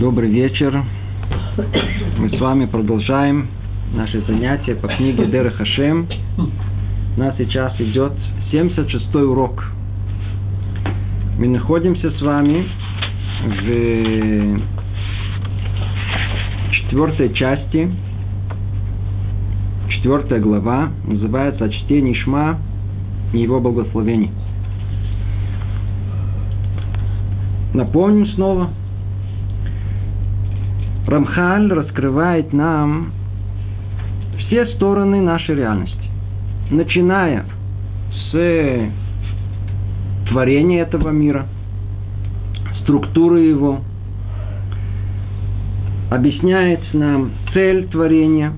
Добрый вечер. Мы с вами продолжаем наши занятия по книге Дера Хашем. У нас сейчас идет 76 урок. Мы находимся с вами в четвертой части, четвертая глава, называется «О чтении Шма и его благословений». Напомним снова – Рамхаль раскрывает нам все стороны нашей реальности, начиная с творения этого мира, структуры его, объясняет нам цель творения,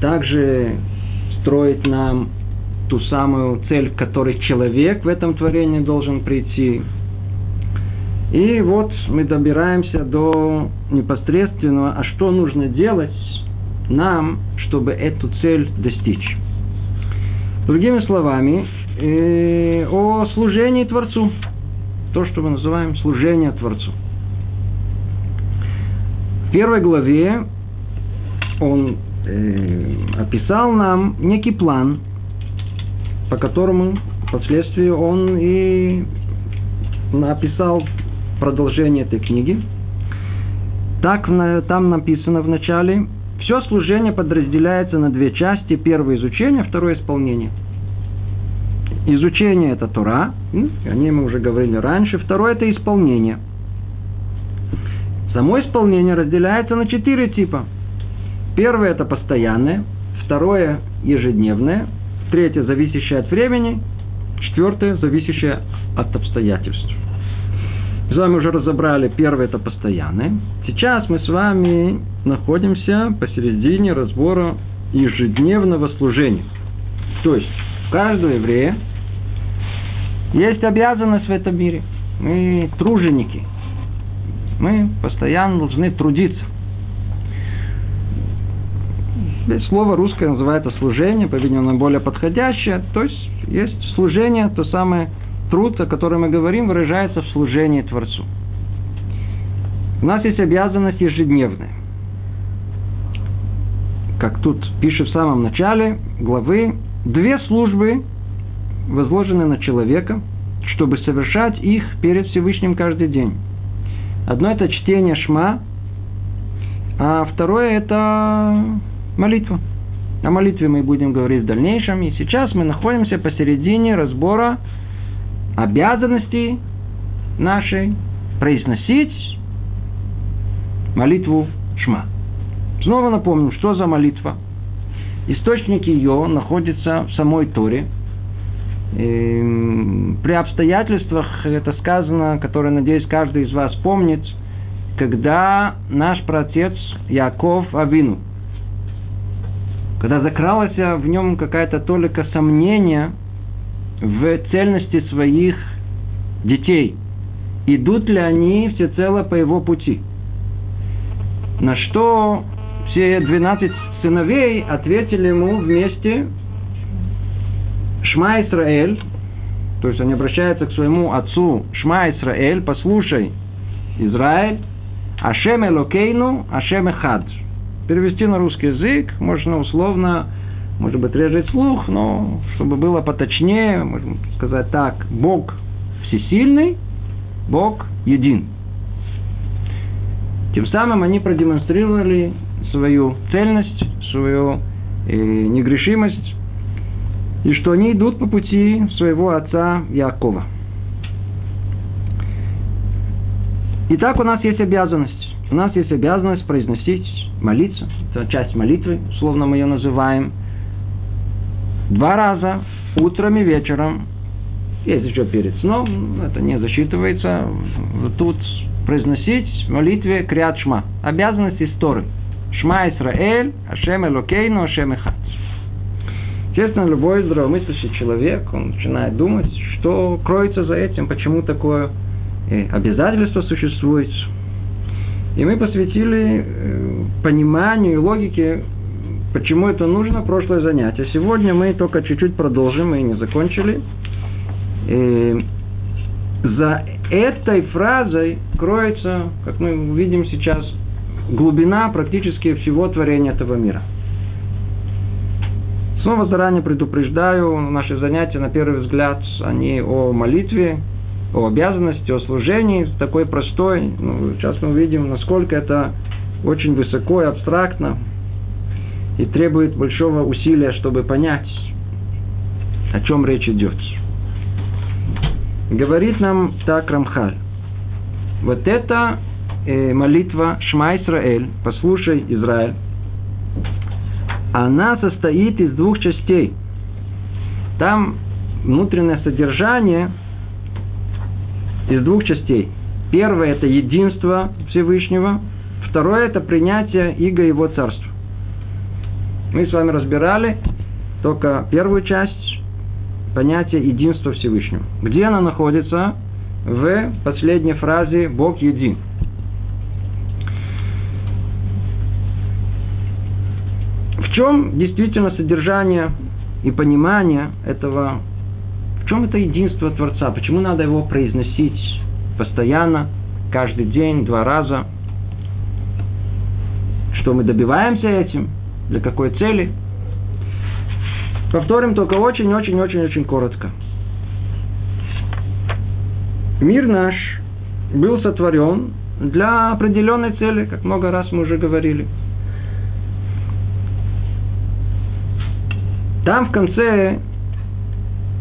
также строит нам ту самую цель, к которой человек в этом творении должен прийти, и вот мы добираемся до непосредственного, а что нужно делать нам, чтобы эту цель достичь. Другими словами, э, о служении Творцу. То, что мы называем служение Творцу. В первой главе он э, описал нам некий план, по которому впоследствии он и написал продолжение этой книги. Так там написано в начале, все служение подразделяется на две части. Первое изучение, второе исполнение. Изучение – это Тора, о ней мы уже говорили раньше. Второе – это исполнение. Само исполнение разделяется на четыре типа. Первое – это постоянное, второе – ежедневное, третье – зависящее от времени, четвертое – зависящее от обстоятельств. С вами уже разобрали, первое это постоянное. Сейчас мы с вами находимся посередине разбора ежедневного служения. То есть, у каждого еврея есть обязанность в этом мире. Мы труженики. Мы постоянно должны трудиться. Здесь слово русское называется служение, по-видимому, более подходящее. То есть, есть служение, то самое труд, о котором мы говорим, выражается в служении Творцу. У нас есть обязанность ежедневная. Как тут пишет в самом начале главы, две службы возложены на человека, чтобы совершать их перед Всевышним каждый день. Одно это чтение шма, а второе это молитва. О молитве мы будем говорить в дальнейшем. И сейчас мы находимся посередине разбора обязанности нашей произносить молитву Шма. Снова напомню, что за молитва. Источник ее находится в самой Торе. И эм, при обстоятельствах это сказано, которое, надеюсь, каждый из вас помнит, когда наш праотец Яков Авину, когда закралась в нем какая-то толика сомнения – в цельности своих детей. Идут ли они всецело по его пути? На что все 12 сыновей ответили ему вместе Шма Исраэль, то есть они обращаются к своему отцу Шма Исраэль, послушай, Израиль, Ашем Элокейну, Ашем Эхад. Перевести на русский язык можно условно может быть, режет слух, но чтобы было поточнее, можно сказать так, Бог всесильный, Бог един. Тем самым они продемонстрировали свою цельность, свою э, негрешимость, и что они идут по пути своего отца Якова. Итак, у нас есть обязанность. У нас есть обязанность произносить, молиться. Это часть молитвы, условно мы ее называем – Два раза, утром и вечером. Есть еще перед сном, это не засчитывается. Тут произносить в молитве Криат Шма. Обязанность истории. Шма Исраэль, Ашем Элокейну, Ашем Эхат. Естественно, любой здравомыслящий человек, он начинает думать, что кроется за этим, почему такое обязательство существует. И мы посвятили э, пониманию и логике Почему это нужно? Прошлое занятие. Сегодня мы только чуть-чуть продолжим, мы не закончили. И за этой фразой кроется, как мы увидим сейчас, глубина практически всего творения этого мира. Снова заранее предупреждаю, наши занятия, на первый взгляд, они о молитве, о обязанности, о служении, такой простой. Ну, сейчас мы увидим, насколько это очень высоко и абстрактно, и требует большого усилия, чтобы понять, о чем речь идет. Говорит нам так Рамхаль. Вот это э, молитва Шма Исраэль, послушай Израиль, она состоит из двух частей. Там внутреннее содержание из двух частей. Первое – это единство Всевышнего. Второе – это принятие Иго Его Царства. Мы с вами разбирали только первую часть понятия единства Всевышнего. Где она находится? В последней фразе «Бог един». В чем действительно содержание и понимание этого, в чем это единство Творца, почему надо его произносить постоянно, каждый день, два раза, что мы добиваемся этим, для какой цели. Повторим только очень-очень-очень-очень коротко. Мир наш был сотворен для определенной цели, как много раз мы уже говорили – Там в конце,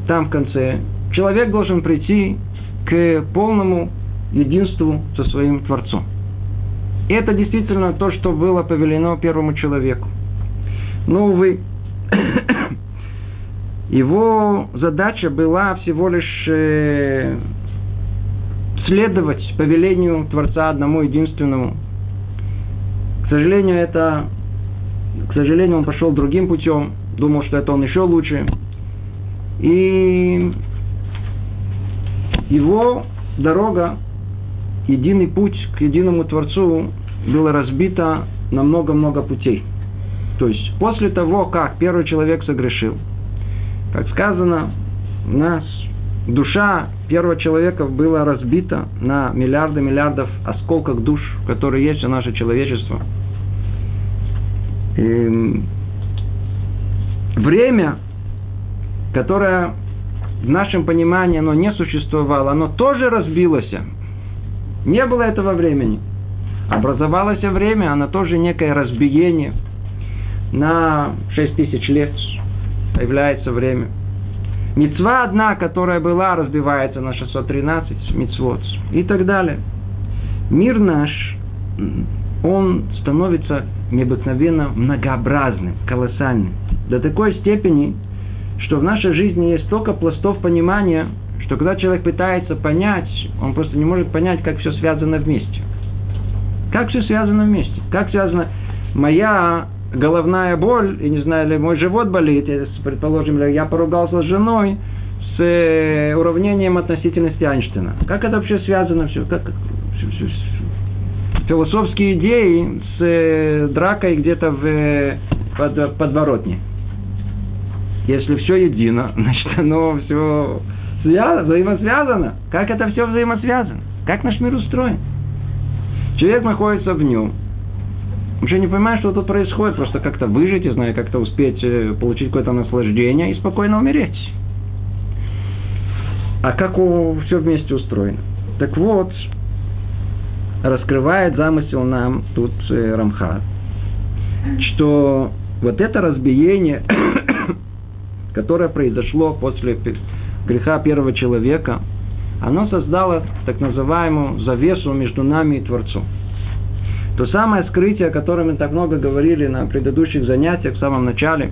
там в конце, человек должен прийти к полному единству со своим Творцом. И это действительно то, что было повелено первому человеку. Но, увы, его задача была всего лишь э, следовать повелению Творца одному единственному. К сожалению, это, к сожалению, он пошел другим путем думал, что это он еще лучше. И его дорога, единый путь к единому Творцу была разбита на много-много путей. То есть после того, как первый человек согрешил, как сказано, у нас душа первого человека была разбита на миллиарды миллиардов осколков душ, которые есть у наше человечество. И время, которое в нашем понимании оно не существовало, оно тоже разбилось. Не было этого времени. Образовалось время, оно тоже некое разбиение. На 6 тысяч лет появляется время. Мецва одна, которая была, разбивается на 613 мецвод и так далее. Мир наш, он становится необыкновенно многообразным, колоссальным. До такой степени, что в нашей жизни есть столько пластов понимания, что когда человек пытается понять, он просто не может понять, как все связано вместе. Как все связано вместе? Как связано моя головная боль, и не знаю, ли мой живот болит, предположим, я поругался с женой, с э, уравнением относительности Эйнштейна. Как это вообще связано все? Как, все философские идеи с э, дракой где-то в э, под, подворотне. Если все едино, значит оно все взаимосвязано. Как это все взаимосвязано? Как наш мир устроен? Человек находится в нем. Уже не понимает, что тут происходит. Просто как-то выжить, я знаю, как-то успеть э, получить какое-то наслаждение и спокойно умереть. А как все вместе устроено? Так вот, раскрывает замысел нам тут э, Рамха, что вот это разбиение, которое произошло после греха первого человека, оно создало так называемую завесу между нами и Творцом. То самое скрытие, о котором мы так много говорили на предыдущих занятиях в самом начале,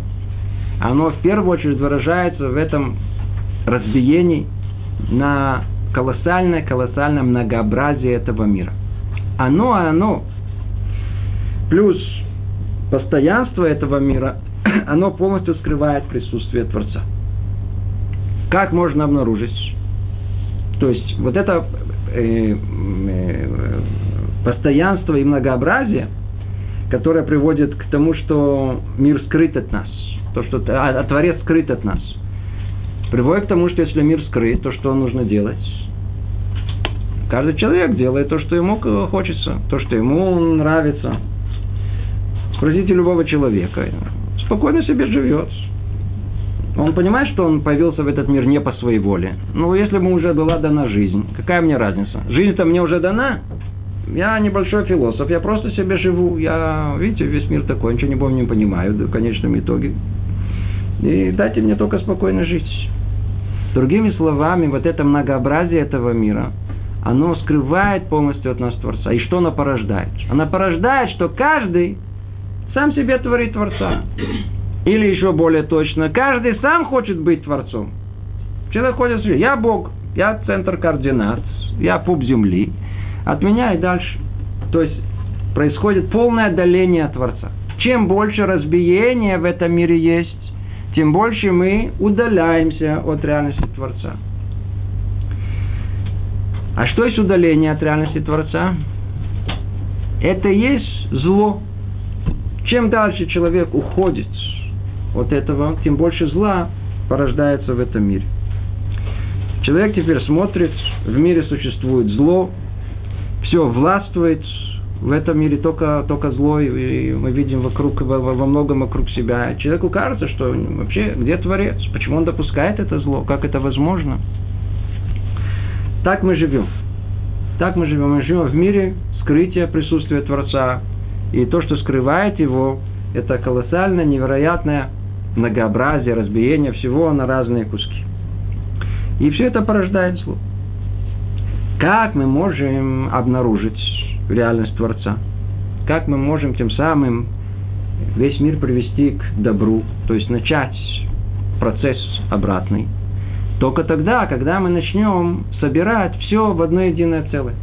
оно в первую очередь выражается в этом разбиении на колоссальное-колоссальное многообразие этого мира – оно, оно, плюс постоянство этого мира, оно полностью скрывает присутствие Творца. Как можно обнаружить? То есть вот это постоянство и многообразие, которое приводит к тому, что мир скрыт от нас, то, что а, а Творец скрыт от нас, приводит к тому, что если мир скрыт, то что нужно делать? Каждый человек делает то, что ему хочется, то, что ему нравится. Спросите любого человека. Спокойно себе живет. Он понимает, что он появился в этот мир не по своей воле. Ну, если ему уже была дана жизнь, какая мне разница? Жизнь-то мне уже дана. Я небольшой философ, я просто себе живу. Я, видите, весь мир такой, ничего не помню, не понимаю в конечном итоге. И дайте мне только спокойно жить. Другими словами, вот это многообразие этого мира, оно скрывает полностью от нас Творца. И что оно порождает? Оно порождает, что каждый сам себе творит Творца. Или еще более точно, каждый сам хочет быть Творцом. Человек ходит, я Бог, я центр координат, я пуп земли, от меня и дальше. То есть происходит полное отдаление от Творца. Чем больше разбиения в этом мире есть, тем больше мы удаляемся от реальности Творца. А что есть удаление от реальности Творца? Это есть зло. Чем дальше человек уходит от этого, тем больше зла порождается в этом мире. Человек теперь смотрит, в мире существует зло, все властвует, в этом мире только, только зло, и мы видим вокруг, во, во многом вокруг себя. Человеку кажется, что вообще где Творец? Почему он допускает это зло? Как это возможно? Так мы живем. Так мы живем. Мы живем в мире скрытия присутствия Творца. И то, что скрывает его, это колоссальное, невероятное многообразие, разбиение всего на разные куски. И все это порождает зло. Как мы можем обнаружить реальность Творца. Как мы можем тем самым весь мир привести к добру, то есть начать процесс обратный, только тогда, когда мы начнем собирать все в одно единое целое.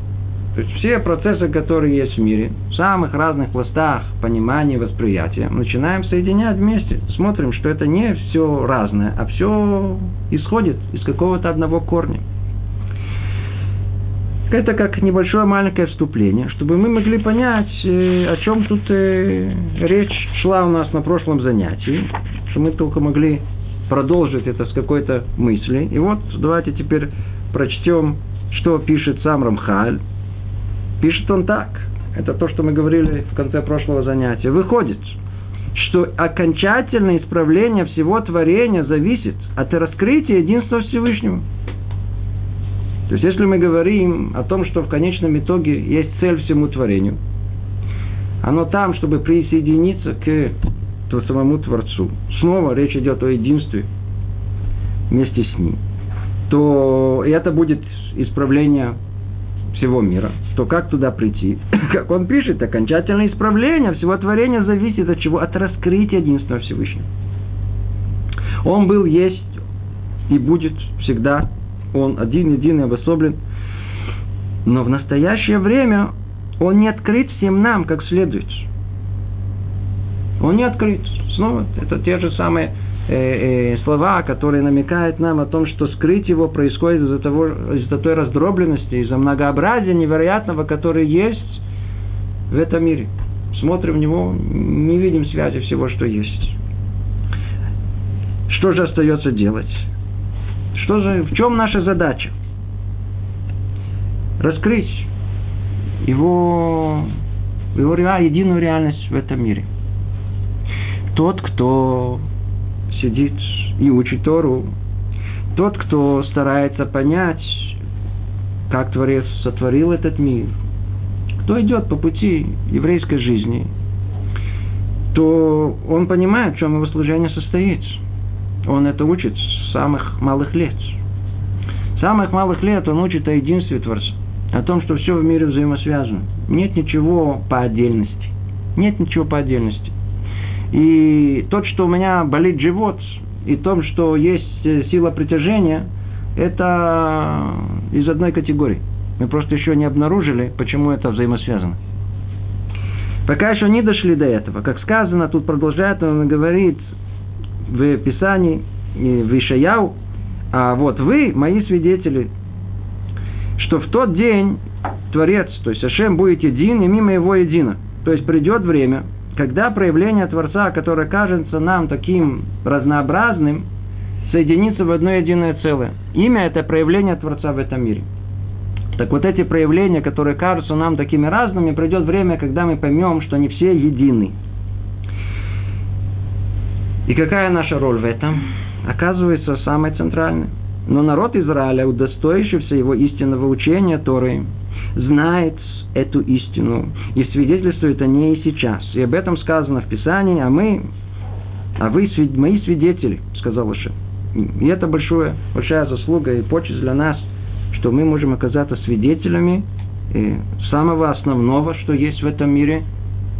То есть все процессы, которые есть в мире, в самых разных пластах понимания, восприятия, начинаем соединять вместе. Смотрим, что это не все разное, а все исходит из какого-то одного корня. Это как небольшое маленькое вступление, чтобы мы могли понять, э, о чем тут э, речь шла у нас на прошлом занятии, чтобы мы только могли продолжить это с какой-то мысли. И вот давайте теперь прочтем, что пишет сам Рамхаль. Пишет он так. Это то, что мы говорили в конце прошлого занятия. Выходит, что окончательное исправление всего творения зависит от раскрытия единства Всевышнего – то есть, если мы говорим о том, что в конечном итоге есть цель всему творению, оно там, чтобы присоединиться к самому Творцу. Снова речь идет о единстве вместе с ним. То это будет исправление всего мира. То как туда прийти? Как он пишет, окончательное исправление всего творения зависит от чего? От раскрытия единства Всевышнего. Он был, есть и будет всегда он один, единый, обособлен. Но в настоящее время он не открыт всем нам как следует. Он не открыт. Снова это те же самые э, э, слова, которые намекают нам о том, что скрыть его происходит из-за, того, из-за той раздробленности, из-за многообразия невероятного, которое есть в этом мире. Смотрим в него, не видим связи всего, что есть. Что же остается делать? Что же, в чем наша задача? Раскрыть его, его единую реальность в этом мире. Тот, кто сидит и учит Тору, тот, кто старается понять, как Творец сотворил этот мир, кто идет по пути еврейской жизни, то он понимает, в чем его служение состоит. Он это учит самых малых лет. С самых малых лет он учит о единстве Творца, о том, что все в мире взаимосвязано. Нет ничего по отдельности. Нет ничего по отдельности. И то, что у меня болит живот, и том, что есть э, сила притяжения, это из одной категории. Мы просто еще не обнаружили, почему это взаимосвязано. Пока еще не дошли до этого. Как сказано, тут продолжает он говорит в Писании, в Ишаяу, а вот вы, мои свидетели, что в тот день Творец, то есть Ашем будет един, и мимо его едино. То есть придет время, когда проявление Творца, которое кажется нам таким разнообразным, соединится в одно единое целое. Имя – это проявление Творца в этом мире. Так вот эти проявления, которые кажутся нам такими разными, пройдет время, когда мы поймем, что они все едины. И какая наша роль в этом? Оказывается, самая центральная. Но народ Израиля, удостоившийся его истинного учения Торы, знает эту истину и свидетельствует о ней сейчас. И об этом сказано в Писании, а мы, а вы мои свидетели, сказал Ише. И это большое, большая заслуга и почесть для нас, что мы можем оказаться свидетелями э, самого основного, что есть в этом мире,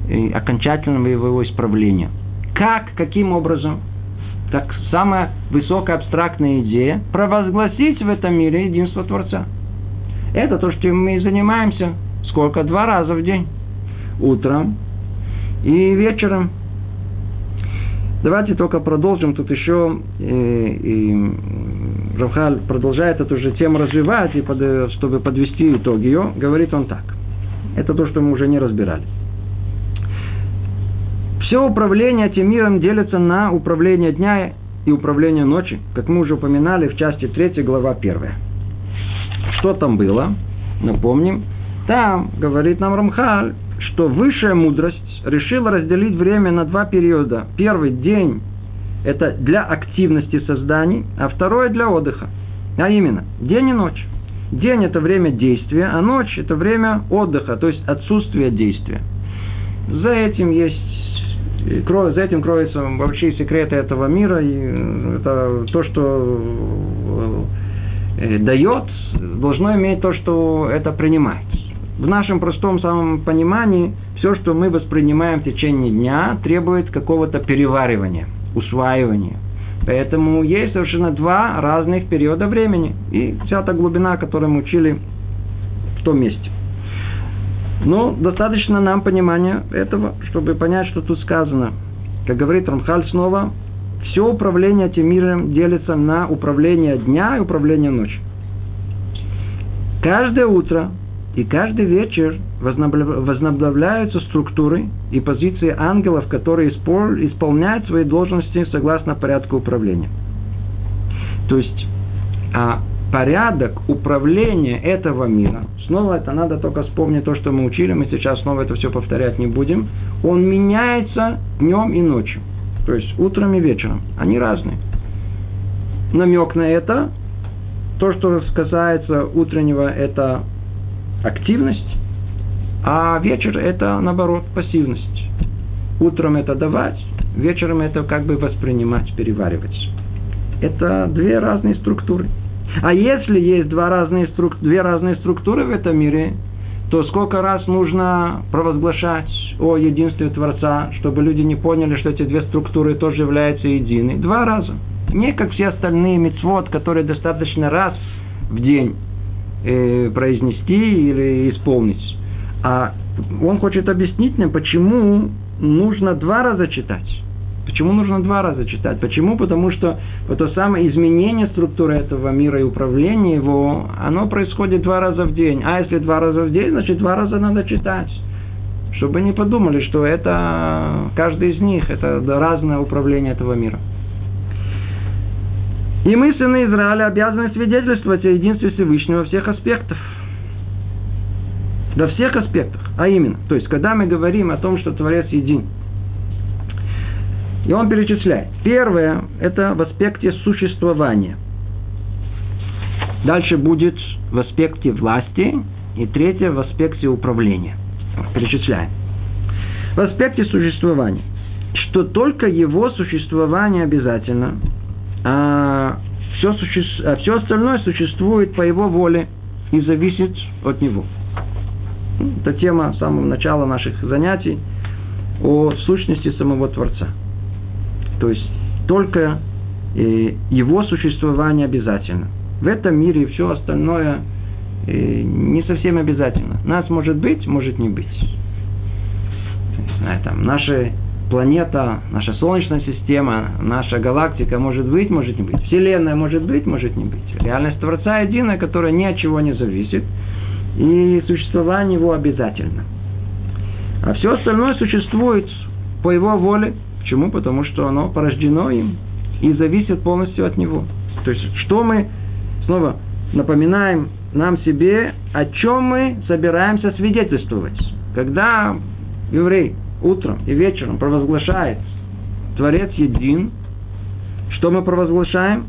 и окончательного его исправления. Как, каким образом? Так самая высокая абстрактная идея – провозгласить в этом мире единство Творца. Это то, что мы и занимаемся. Сколько? Два раза в день. Утром и вечером – Давайте только продолжим. Тут еще и, э, и Равхаль продолжает эту же тему развивать, и под, чтобы подвести итог ее, говорит он так. Это то, что мы уже не разбирали. Все управление этим миром делится на управление дня и управление ночи, как мы уже упоминали в части 3, глава 1. Что там было? Напомним. Там, говорит нам Рамхаль, что высшая мудрость решила разделить время на два периода. Первый день – это для активности созданий, а второй – для отдыха. А именно, день и ночь. День – это время действия, а ночь – это время отдыха, то есть отсутствие действия. За этим есть за этим кроются вообще секреты этого мира, и это то, что э, дает, должно иметь то, что это принимает в нашем простом самом понимании все, что мы воспринимаем в течение дня, требует какого-то переваривания, усваивания. Поэтому есть совершенно два разных периода времени. И вся та глубина, которую мы учили в том месте. Но достаточно нам понимания этого, чтобы понять, что тут сказано. Как говорит Рамхаль снова, все управление этим миром делится на управление дня и управление ночи. Каждое утро и каждый вечер возобновляются структуры и позиции ангелов, которые исполняют свои должности согласно порядку управления. То есть а порядок управления этого мира, снова это надо только вспомнить то, что мы учили, мы сейчас снова это все повторять не будем, он меняется днем и ночью. То есть утром и вечером. Они разные. Намек на это, то, что касается утреннего, это активность, а вечер это наоборот пассивность. Утром это давать, вечером это как бы воспринимать, переваривать. Это две разные структуры. А если есть два разные струк... две разные структуры в этом мире, то сколько раз нужно провозглашать о единстве Творца, чтобы люди не поняли, что эти две структуры тоже являются единой? Два раза. Не как все остальные мецвод, которые достаточно раз в день э, произнести или исполнить. А он хочет объяснить нам, почему нужно два раза читать. Почему нужно два раза читать? Почему? Потому что вот то самое изменение структуры этого мира и управление его, оно происходит два раза в день. А если два раза в день, значит два раза надо читать. Чтобы не подумали, что это каждый из них, это разное управление этого мира. И мы, сыны Израиля, обязаны свидетельствовать о единстве Всевышнего во всех аспектах. Во всех аспектах. А именно, то есть, когда мы говорим о том, что Творец един, и он перечисляет. Первое – это в аспекте существования. Дальше будет в аспекте власти. И третье – в аспекте управления. Перечисляем. В аспекте существования. Что только его существование обязательно – а все, суще... а все остальное существует по его воле и зависит от него. Это тема самого начала наших занятий о сущности самого Творца. То есть только э, его существование обязательно. В этом мире все остальное э, не совсем обязательно. Нас может быть, может не быть. Не знаю, там, наши планета, наша Солнечная система, наша галактика может быть, может не быть. Вселенная может быть, может не быть. Реальность Творца единая, которая ни от чего не зависит, и существование его обязательно. А все остальное существует по его воле. Почему? Потому что оно порождено им и зависит полностью от него. То есть, что мы снова напоминаем нам себе, о чем мы собираемся свидетельствовать. Когда еврей утром и вечером провозглашает Творец един, что мы провозглашаем?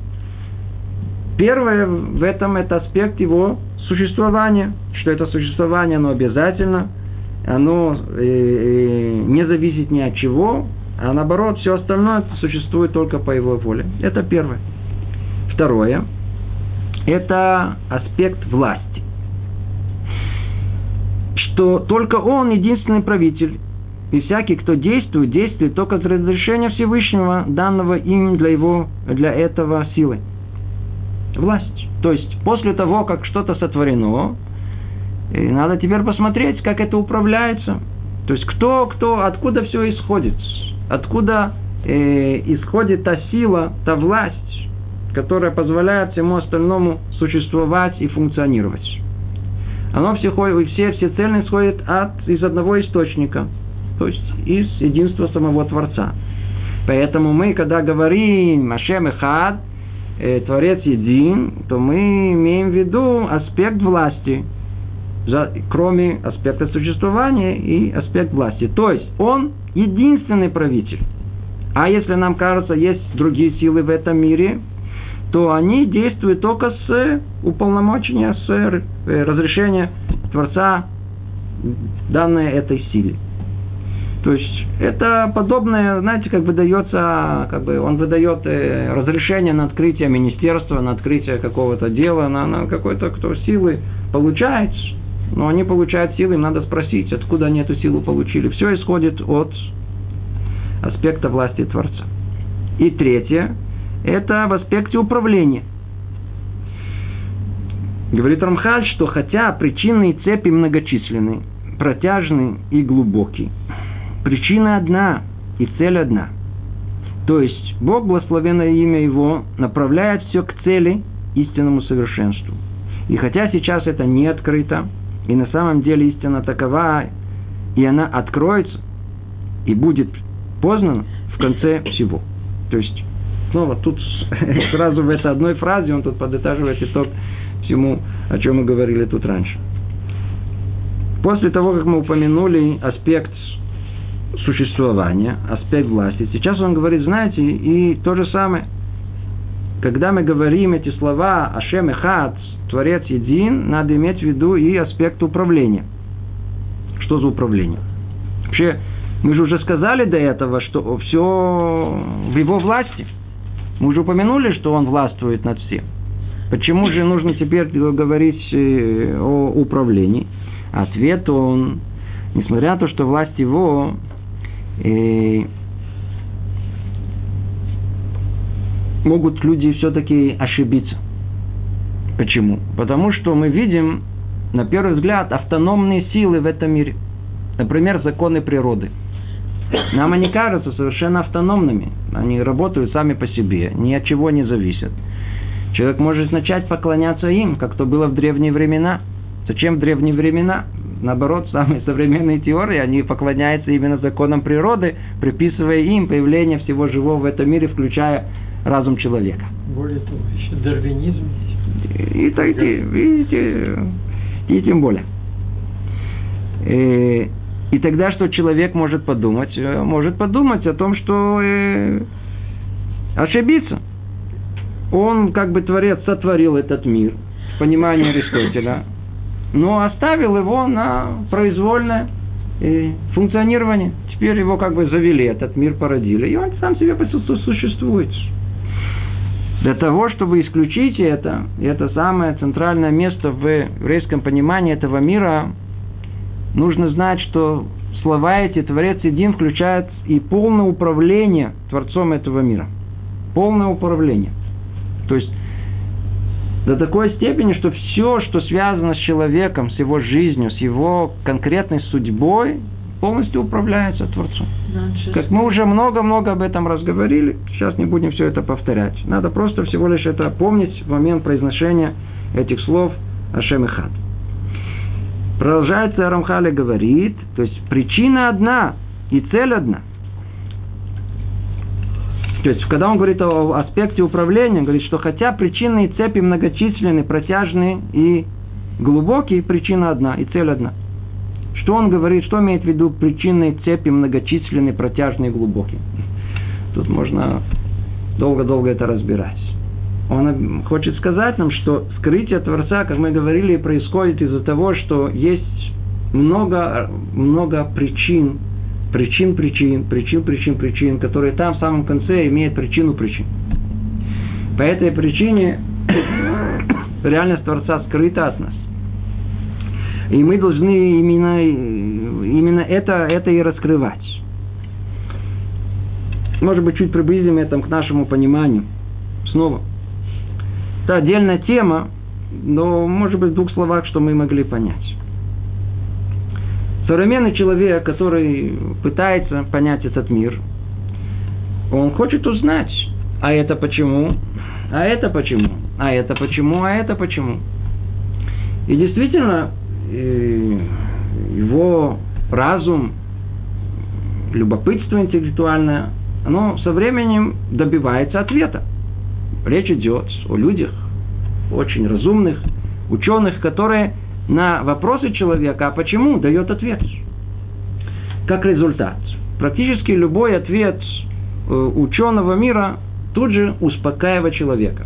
Первое в этом это аспект его существования, что это существование, оно обязательно, оно э, э, не зависит ни от чего, а наоборот, все остальное существует только по его воле. Это первое. Второе – это аспект власти. Что только он единственный правитель, и всякий, кто действует, действует только с разрешения Всевышнего, данного им для, его, для этого силы. Власть. То есть, после того, как что-то сотворено, надо теперь посмотреть, как это управляется. То есть, кто, кто, откуда все исходит. Откуда э, исходит та сила, та власть, которая позволяет всему остальному существовать и функционировать. Оно все, все, все цельно исходит от, из одного источника, то есть из единства самого Творца. Поэтому мы, когда говорим Ашем Эхад, э, Творец един, то мы имеем в виду аспект власти, за, кроме аспекта существования и аспект власти. То есть он единственный правитель. А если нам кажется, есть другие силы в этом мире, то они действуют только с уполномочения, с э, разрешения Творца, данной этой силе. То есть это подобное, знаете, как бы дается, как бы он выдает э, разрешение на открытие министерства, на открытие какого-то дела, на, на какой-то кто силы получает, но они получают силы, им надо спросить, откуда они эту силу получили. Все исходит от аспекта власти Творца. И третье, это в аспекте управления. Говорит Рамхаль, что хотя причинные цепи многочисленны, протяжны и глубокие, причина одна и цель одна. То есть Бог, благословенное имя Его, направляет все к цели, истинному совершенству. И хотя сейчас это не открыто, и на самом деле истина такова, и она откроется, и будет познана в конце всего. То есть, снова тут сразу в этой одной фразе он тут подытаживает итог всему, о чем мы говорили тут раньше. После того, как мы упомянули аспект существования, аспект власти, сейчас он говорит, знаете, и то же самое. Когда мы говорим эти слова Ашем Эхад, Творец един, надо иметь в виду и аспект управления. Что за управление? Вообще, мы же уже сказали до этого, что все в его власти. Мы уже упомянули, что он властвует над всем. Почему же нужно теперь говорить э, о управлении? Ответ он, несмотря на то, что власть его э, могут люди все-таки ошибиться. Почему? Потому что мы видим, на первый взгляд, автономные силы в этом мире. Например, законы природы. Нам они кажутся совершенно автономными. Они работают сами по себе, ни от чего не зависят. Человек может начать поклоняться им, как то было в древние времена. Зачем в древние времена? Наоборот, самые современные теории, они поклоняются именно законам природы, приписывая им появление всего живого в этом мире, включая разум человека. Более того, еще дарвинизм и, так, и, видите, и тем более. И, э, и тогда что человек может подумать? Э, может подумать о том, что э, ошибиться. Он, как бы творец, сотворил этот мир, в понимании Аристотеля, но оставил его на произвольное э, функционирование. Теперь его как бы завели, этот мир породили, и он сам себе существует. Для того, чтобы исключить это, это самое центральное место в еврейском понимании этого мира, нужно знать, что слова эти Творец Един включает и полное управление Творцом этого мира. Полное управление. То есть до такой степени, что все, что связано с человеком, с его жизнью, с его конкретной судьбой, полностью управляется Творцом. Как мы уже много-много об этом разговорили, сейчас не будем все это повторять. Надо просто всего лишь это помнить в момент произношения этих слов Ашем и Хад. Продолжается Рамхали говорит, то есть причина одна и цель одна. То есть, когда он говорит о аспекте управления, он говорит, что хотя причинные цепи многочисленны, протяжные и глубокий, причина одна и цель одна. Что он говорит, что имеет в виду причинные цепи многочисленные, протяжные, глубокие? Тут можно долго-долго это разбирать. Он хочет сказать нам, что скрытие Творца, как мы говорили, происходит из-за того, что есть много, много причин, причин, причин, причин, причин, причин, которые там в самом конце имеют причину причин. По этой причине реальность Творца скрыта от нас. И мы должны именно, именно это, это и раскрывать. Может быть, чуть приблизим это к нашему пониманию. Снова. Это отдельная тема, но, может быть, в двух словах, что мы могли понять. Современный человек, который пытается понять этот мир, он хочет узнать, а это почему, а это почему, а это почему, а это почему. И действительно, э, его разум, любопытство интеллектуальное, оно со временем добивается ответа. Речь идет о людях, очень разумных, ученых, которые на вопросы человека, а почему, дает ответ. Как результат, практически любой ответ э, ученого мира тут же успокаивает человека.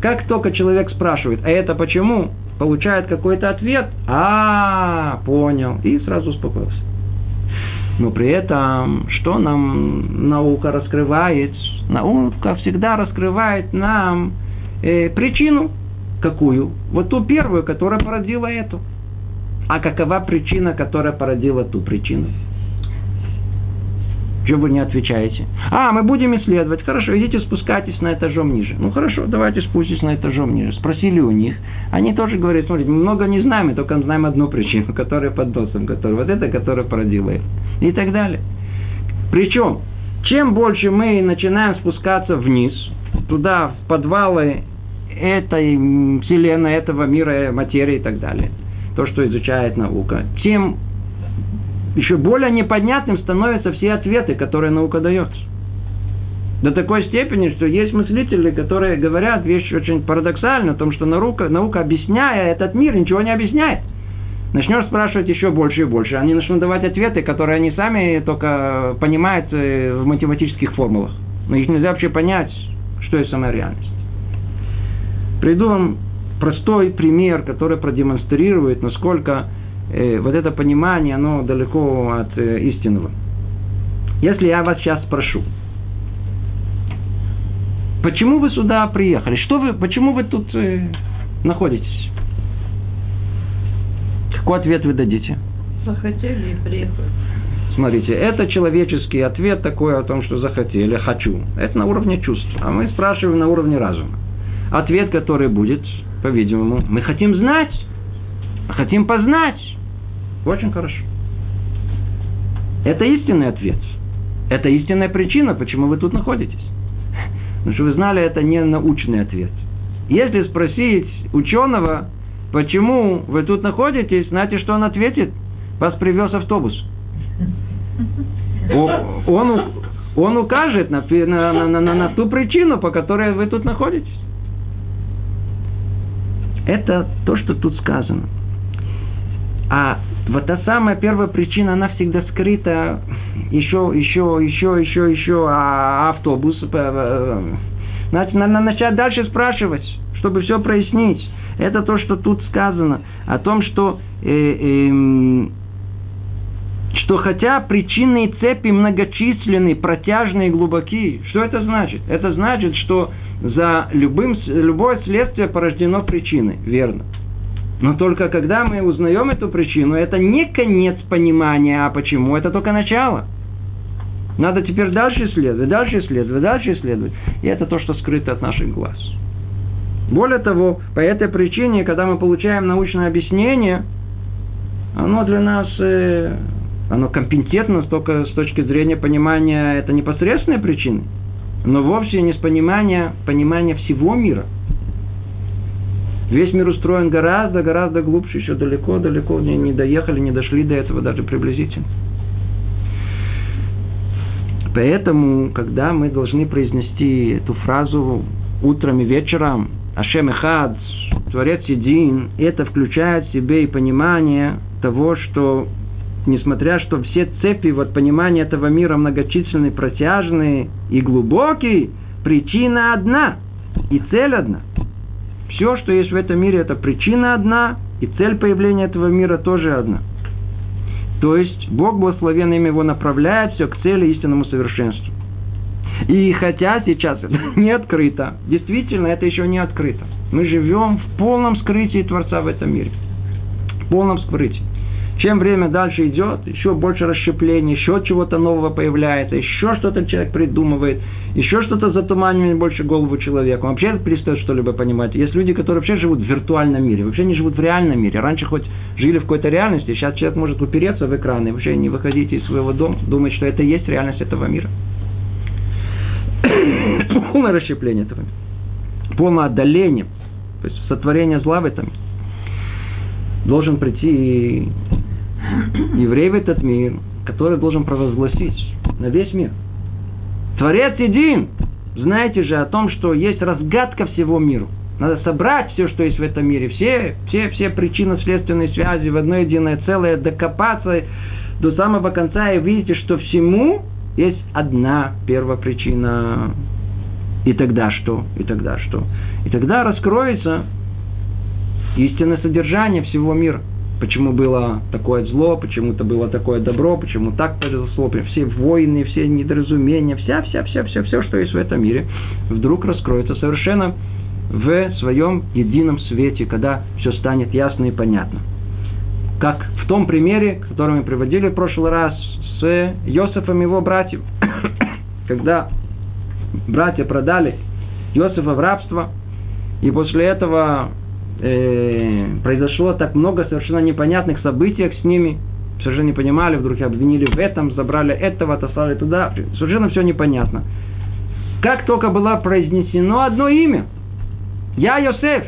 Как только человек спрашивает, а это почему, получает какой-то ответ, а, понял, и сразу успокоился. Но при этом, что нам наука раскрывает? Наука всегда раскрывает нам э, причину какую? Вот ту первую, которая породила эту. А какова причина, которая породила ту причину? Чего вы не отвечаете? А, мы будем исследовать. Хорошо, идите спускайтесь на этажом ниже. Ну хорошо, давайте спуститесь на этажом ниже. Спросили у них. Они тоже говорят, смотрите, мы много не знаем, мы только знаем одну причину, которая под носом, которая вот эта, которая породила их. И так далее. Причем, чем больше мы начинаем спускаться вниз, туда, в подвалы этой вселенной, этого мира, материи и так далее, то, что изучает наука, тем еще более непонятным становятся все ответы, которые наука дает. До такой степени, что есть мыслители, которые говорят вещь очень парадоксальную, о том, что наука, наука, объясняя этот мир, ничего не объясняет. Начнешь спрашивать еще больше и больше. Они начнут давать ответы, которые они сами только понимают э, в математических формулах. Но их нельзя вообще понять, что есть самая реальность. Приду вам простой пример, который продемонстрирует, насколько э, вот это понимание, оно далеко от э, истинного. Если я вас сейчас спрошу, почему вы сюда приехали? Что вы, почему вы тут э, находитесь? Какой ответ вы дадите? Захотели и приехали. Смотрите, это человеческий ответ такой о том, что захотели, хочу. Это на уровне чувств. А мы спрашиваем на уровне разума. Ответ, который будет, по-видимому, мы хотим знать, хотим познать. Очень хорошо. Это истинный ответ. Это истинная причина, почему вы тут находитесь. Потому что вы знали, это не научный ответ. Если спросить ученого, почему вы тут находитесь, знаете, что он ответит? Вас привез автобус. Он, он укажет на, на, на, на, на ту причину, по которой вы тут находитесь. Это то, что тут сказано. А вот та самая первая причина, она всегда скрыта. Еще, еще, еще, еще, еще. А автобус. Э, э, значит, надо начать дальше спрашивать, чтобы все прояснить. Это то, что тут сказано. О том, что, э, э, что хотя причинные цепи многочисленные, протяжные, глубокие. Что это значит? Это значит, что за любым, любое следствие порождено причиной, верно. Но только когда мы узнаем эту причину, это не конец понимания, а почему, это только начало. Надо теперь дальше исследовать, дальше исследовать, дальше исследовать. И это то, что скрыто от наших глаз. Более того, по этой причине, когда мы получаем научное объяснение, оно для нас, э, оно компетентно только с точки зрения понимания это непосредственной причины но вовсе не с понимания, понимания всего мира. Весь мир устроен гораздо, гораздо глубже, еще далеко, далеко не, не доехали, не дошли до этого даже приблизительно. Поэтому, когда мы должны произнести эту фразу утром и вечером, Ашем Эхад, Творец един, это включает в себе и понимание того, что несмотря что все цепи вот понимания этого мира многочисленные, протяжные и глубокие, причина одна и цель одна. Все, что есть в этом мире, это причина одна, и цель появления этого мира тоже одна. То есть Бог благословен им его направляет все к цели истинному совершенству. И хотя сейчас это не открыто, действительно это еще не открыто. Мы живем в полном скрытии Творца в этом мире. В полном скрытии. Чем время дальше идет, еще больше расщепления, еще чего-то нового появляется, еще что-то человек придумывает, еще что-то затуманивает больше голову человеку. Вообще перестает что-либо понимать. Есть люди, которые вообще живут в виртуальном мире, вообще не живут в реальном мире. Раньше хоть жили в какой-то реальности, сейчас человек может упереться в экран и вообще не выходить из своего дома, думать, что это есть реальность этого мира. Полное расщепление этого мира. Полное отдаление. То есть сотворение зла в этом должен прийти еврей в этот мир, который должен провозгласить на весь мир. Творец един! Знаете же о том, что есть разгадка всего миру. Надо собрать все, что есть в этом мире, все, все, все причинно-следственные связи в одно единое целое, докопаться до самого конца и видите, что всему есть одна первопричина. И тогда что? И тогда что? И тогда раскроется истинное содержание всего мира – почему было такое зло, почему-то было такое добро, почему так произошло, все войны, все недоразумения, вся, вся, вся, вся, все, что есть в этом мире, вдруг раскроется совершенно в своем едином свете, когда все станет ясно и понятно. Как в том примере, который мы приводили в прошлый раз с Йосифом и его братьев. Когда братья продали Йосифа в рабство, и после этого э, произошло так много совершенно непонятных событий с ними, совершенно не понимали, вдруг обвинили в этом, забрали этого, отослали туда, совершенно все непонятно. Как только было произнесено одно имя, я Йосеф,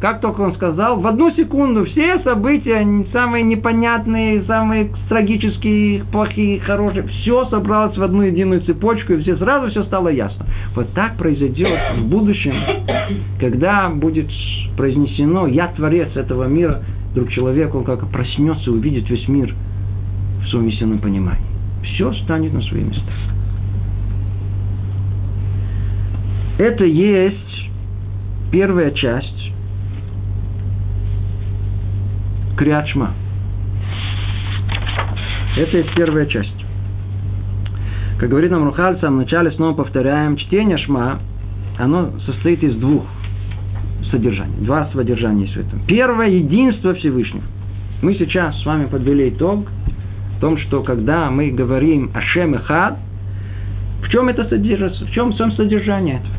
как только он сказал, в одну секунду все события, самые непонятные, самые трагические, плохие, хорошие, все собралось в одну единую цепочку, и все сразу все стало ясно. Вот так произойдет в будущем, когда будет произнесено «Я творец этого мира», вдруг человек, он как проснется увидит весь мир в своем истинном понимании. Все станет на свои места. Это есть первая часть Криачма. Это есть первая часть. Как говорит нам Рухаль, в самом начале снова повторяем, чтение Шма, оно состоит из двух содержаний. Два содержания есть в этом. Первое – единство Всевышнего. Мы сейчас с вами подвели итог в том, что когда мы говорим о Шем и Хад, в чем это содержится, в чем сам содержание этого?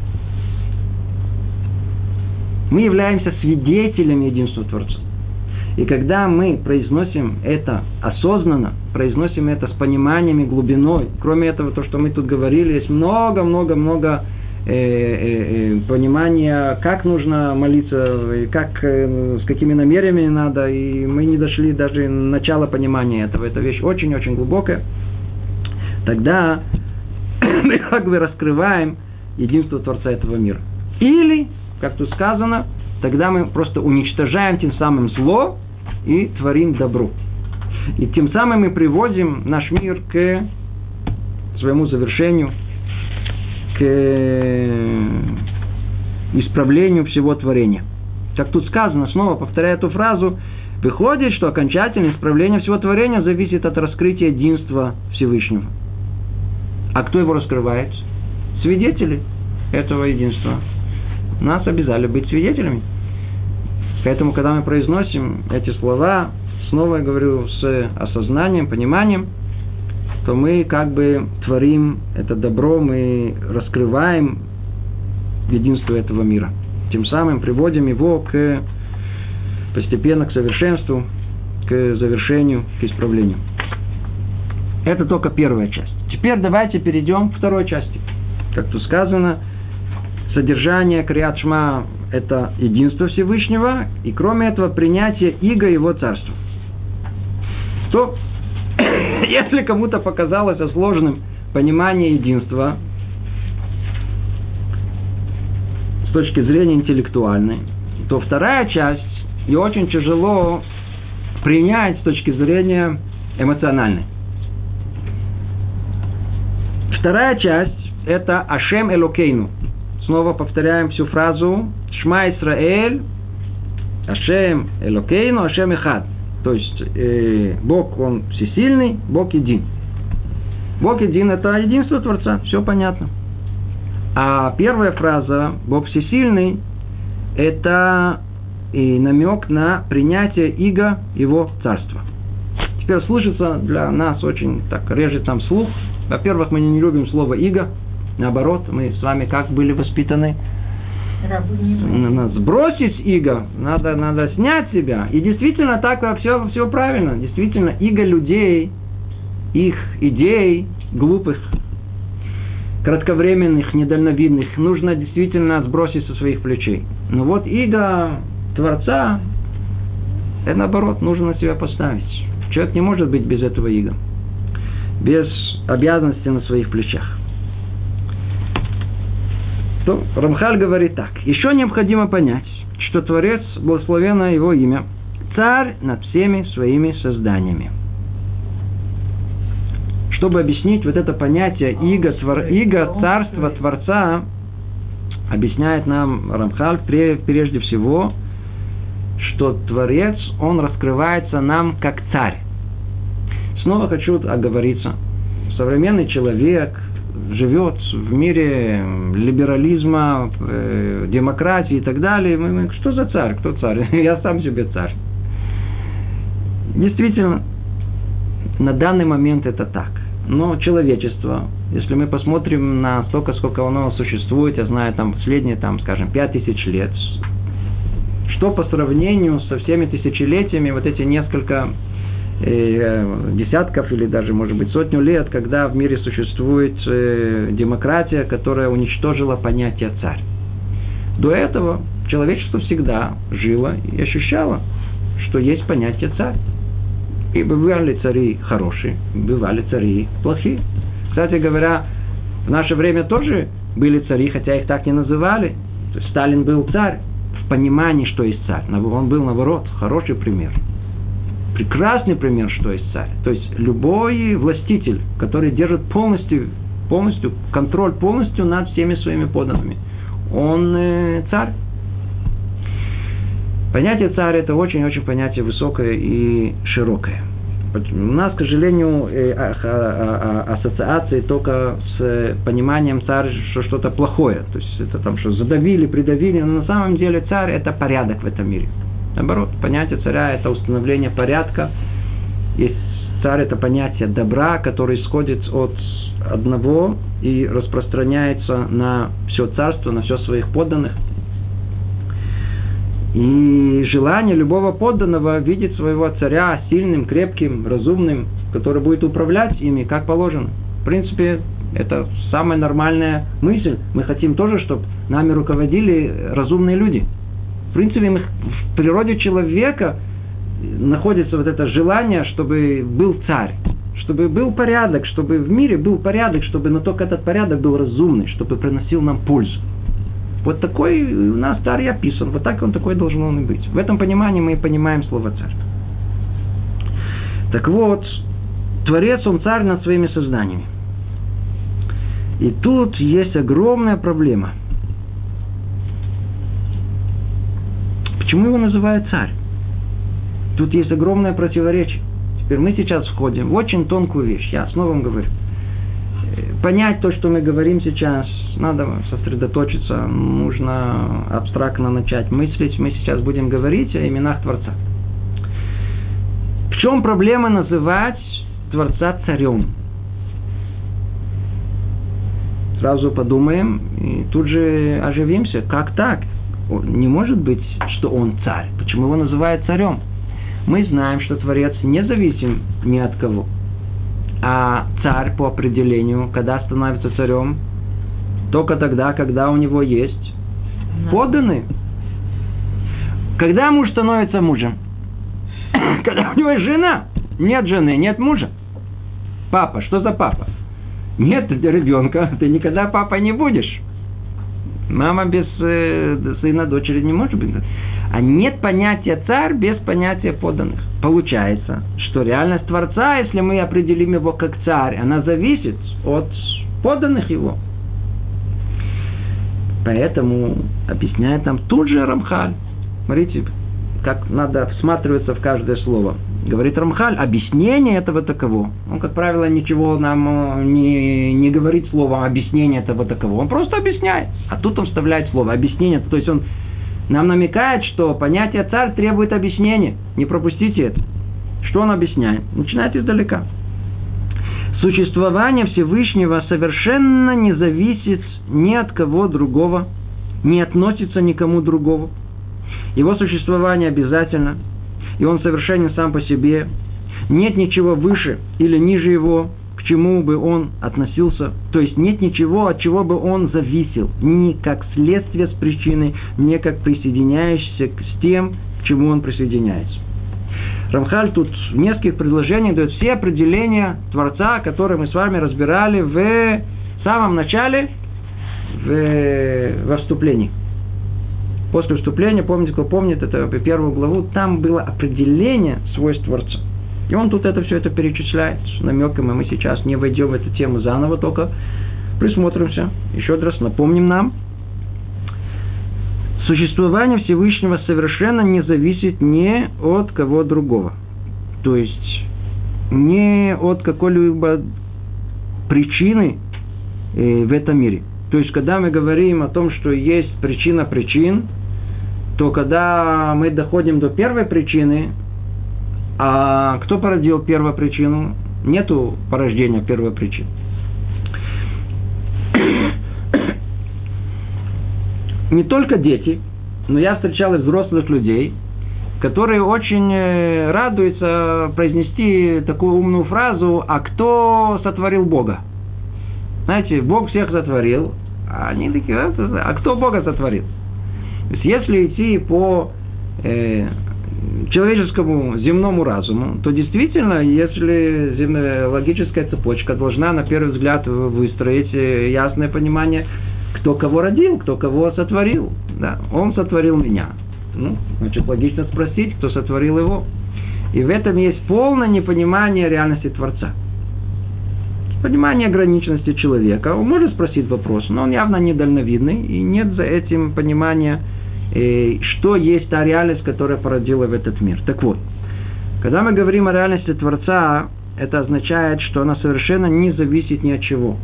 Мы являемся свидетелями единства Творца. И когда мы произносим это осознанно, произносим это с пониманием и глубиной, кроме этого, то, что мы тут говорили, есть много-много-много э, э, э, понимания, как нужно молиться, как, с какими намерениями надо, и мы не дошли даже начала понимания этого. Это вещь очень-очень глубокая. Тогда мы как бы раскрываем единство Творца этого мира. Или, как тут сказано, тогда мы просто уничтожаем тем самым зло, и творим добро. И тем самым мы приводим наш мир к своему завершению, к исправлению всего творения. Как тут сказано, снова повторяя эту фразу, выходит, что окончательное исправление всего творения зависит от раскрытия единства Всевышнего. А кто его раскрывает? Свидетели этого единства. Нас обязали быть свидетелями. Поэтому, когда мы произносим эти слова, снова я говорю, с осознанием, пониманием, то мы как бы творим это добро, мы раскрываем единство этого мира. Тем самым приводим его к постепенно к совершенству, к завершению, к исправлению. Это только первая часть. Теперь давайте перейдем к второй части. Как тут сказано, содержание Криат Шма – это единство Всевышнего, и кроме этого принятие Иго Его Царства. То, если кому-то показалось сложным понимание единства с точки зрения интеллектуальной, то вторая часть ее очень тяжело принять с точки зрения эмоциональной. Вторая часть – это Ашем Элокейну. Снова повторяем всю фразу Шма Исраэль, Ашем Элокейну, Ашем Эхад. То есть э, Бог, Он всесильный, Бог един. Бог един – это единство Творца, все понятно. А первая фраза «Бог всесильный» – это и намек на принятие иго его царства. Теперь слышится для нас очень так режет там слух. Во-первых, мы не любим слово иго. Наоборот, мы с вами как были воспитаны? Сбросить иго, надо, надо снять себя. И действительно так все, все правильно. Действительно, иго людей, их идей глупых, кратковременных, недальновидных, нужно действительно сбросить со своих плечей. Но вот иго Творца, это наоборот, нужно на себя поставить. Человек не может быть без этого иго, без обязанности на своих плечах. То Рамхаль говорит так. Еще необходимо понять, что Творец, благословенно его имя, царь над всеми своими созданиями. Чтобы объяснить вот это понятие иго, твор, иго царства Творца, объясняет нам Рамхаль прежде всего – что Творец, он раскрывается нам как царь. Снова хочу оговориться. Современный человек живет в мире либерализма, э, демократии и так далее. Мы, мы, что за царь? Кто царь? Я сам себе царь. Действительно, на данный момент это так. Но человечество, если мы посмотрим на столько, сколько оно существует, я знаю, там последние, там, скажем, пять тысяч лет, что по сравнению со всеми тысячелетиями, вот эти несколько десятков или даже, может быть, сотню лет, когда в мире существует э, демократия, которая уничтожила понятие царь. До этого человечество всегда жило и ощущало, что есть понятие царь. И бывали цари хорошие, бывали цари плохие. Кстати говоря, в наше время тоже были цари, хотя их так не называли. Сталин был царь, понимании, что есть царь. Он был, наоборот, хороший пример. Прекрасный пример, что есть царь. То есть любой властитель, который держит полностью, полностью контроль полностью над всеми своими подданными, он э, царь. Понятие царь это очень-очень понятие высокое и широкое. У нас, к сожалению, э, а, а, а, ассоциации только с пониманием царь, что что-то плохое. То есть это там, что задавили, придавили. Но на самом деле царь – это порядок в этом мире. Наоборот, понятие царя – это установление порядка. Есть царь – это понятие добра, которое исходит от одного и распространяется на все царство, на все своих подданных – и желание любого подданного видеть своего царя сильным, крепким, разумным, который будет управлять ими, как положено. В принципе, это самая нормальная мысль. Мы хотим тоже, чтобы нами руководили разумные люди. Принципе, в природе человека находится вот это желание, чтобы был царь, чтобы был порядок, чтобы в мире был порядок, чтобы но только этот порядок был разумный, чтобы приносил нам пользу. Вот такой у нас царь описан, вот так он такой должен он и быть. В этом понимании мы и понимаем слово царь. Так вот, Творец, он царь над своими созданиями. И тут есть огромная проблема. Почему его называют царь? Тут есть огромное противоречие. Теперь мы сейчас входим в очень тонкую вещь. Я снова вам говорю понять то, что мы говорим сейчас, надо сосредоточиться, нужно абстрактно начать мыслить. Мы сейчас будем говорить о именах Творца. В чем проблема называть Творца царем? Сразу подумаем и тут же оживимся. Как так? Не может быть, что он царь. Почему его называют царем? Мы знаем, что Творец не зависим ни от кого – а царь по определению, когда становится царем? Только тогда, когда у него есть подданные. Когда муж становится мужем? Когда у него есть жена. Нет жены, нет мужа. Папа, что за папа? Нет ребенка, ты никогда папой не будешь. Мама без э, сына, дочери не может быть. А нет понятия царь без понятия подданных. Получается, что реальность Творца, если мы определим его как царь, она зависит от подданных его. Поэтому объясняет нам тут же Рамхаль. Смотрите, как надо всматриваться в каждое слово. Говорит Рамхаль, объяснение этого таково. Он, как правило, ничего нам э, не, не говорит словом объяснение этого таково. Он просто объясняет. А тут он вставляет слово объяснение. То есть он нам намекает, что понятие царь требует объяснения. Не пропустите это. Что он объясняет? Начинает издалека. Существование Всевышнего совершенно не зависит ни от кого другого, не относится никому другому. Его существование обязательно, и он совершенен сам по себе. Нет ничего выше или ниже его, к чему бы он относился. То есть нет ничего, от чего бы он зависел. Ни как следствие с причиной, ни как присоединяющийся с тем, к чему он присоединяется. Рамхаль тут в нескольких предложениях дает все определения Творца, которые мы с вами разбирали в самом начале, в, во вступлении. После вступления, помните, кто помнит это первую главу, там было определение свойств Творца. И он тут это все это перечисляет с намеком, мы сейчас не войдем в эту тему заново, только присмотримся, еще раз напомним нам. Существование Всевышнего совершенно не зависит ни от кого другого. То есть, не от какой-либо причины э, в этом мире. То есть, когда мы говорим о том, что есть причина причин, то когда мы доходим до первой причины, а кто породил первую причину? Нету порождения первой причины. Не только дети, но я встречал и взрослых людей, которые очень э, радуются произнести такую умную фразу «А кто сотворил Бога?» Знаете, Бог всех сотворил, а они такие «А кто Бога сотворил?» То есть, если идти по э, человеческому земному разуму, то действительно, если земная логическая цепочка должна на первый взгляд выстроить э, ясное понимание, кто кого родил, кто кого сотворил. Да, он сотворил меня. Ну, значит, логично спросить, кто сотворил его. И в этом есть полное непонимание реальности Творца. Понимание ограниченности человека. Он может спросить вопрос, но он явно недальновидный, и нет за этим понимания что есть та реальность, которая породила в этот мир. Так вот, когда мы говорим о реальности Творца, это означает, что она совершенно не зависит ни от чего.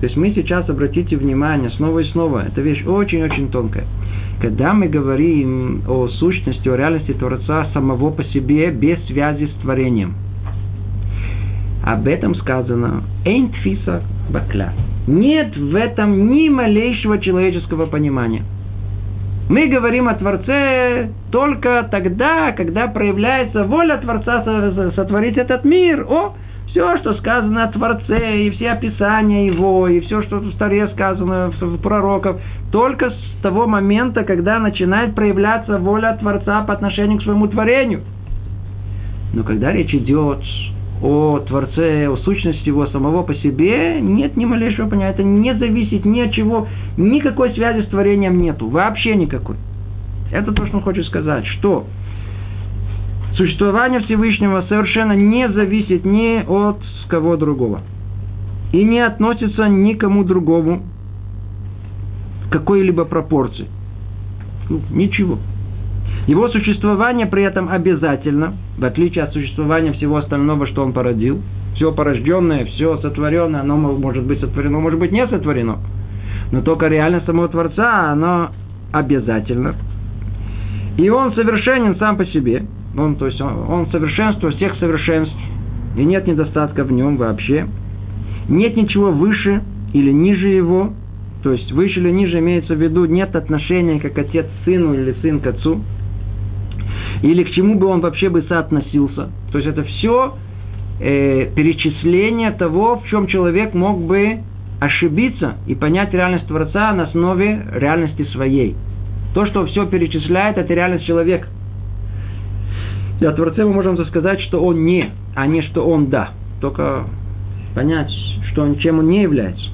То есть мы сейчас, обратите внимание, снова и снова, это вещь очень-очень тонкая. Когда мы говорим о сущности, о реальности Творца самого по себе, без связи с творением, об этом сказано «Эйнтфиса бакля». Нет в этом ни малейшего человеческого понимания – мы говорим о Творце только тогда, когда проявляется воля Творца сотворить этот мир. О, все, что сказано о Творце, и все описания его, и все, что в Старе сказано в пророков, только с того момента, когда начинает проявляться воля Творца по отношению к своему творению. Но когда речь идет о Творце, о сущности его самого по себе, нет ни малейшего понятия. Это не зависит ни от чего, никакой связи с творением нету, вообще никакой. Это то, что он хочет сказать, что существование Всевышнего совершенно не зависит ни от кого другого. И не относится никому другому какой-либо пропорции. Ну, ничего. Его существование при этом обязательно, в отличие от существования всего остального, что он породил. Все порожденное, все сотворенное, оно может быть сотворено, может быть не сотворено. Но только реальность самого Творца, оно обязательно. И он совершенен сам по себе. Он, то есть он, он совершенство всех совершенств. И нет недостатка в нем вообще. Нет ничего выше или ниже его. То есть выше или ниже имеется в виду нет отношения как отец к сыну или сын к отцу или к чему бы он вообще бы соотносился. То есть это все э, перечисление того, в чем человек мог бы ошибиться и понять реальность Творца на основе реальности своей. То, что все перечисляет, это реальность человека. И о Творце мы можем сказать, что он не, а не что он да. Только понять, что он, чем он не является.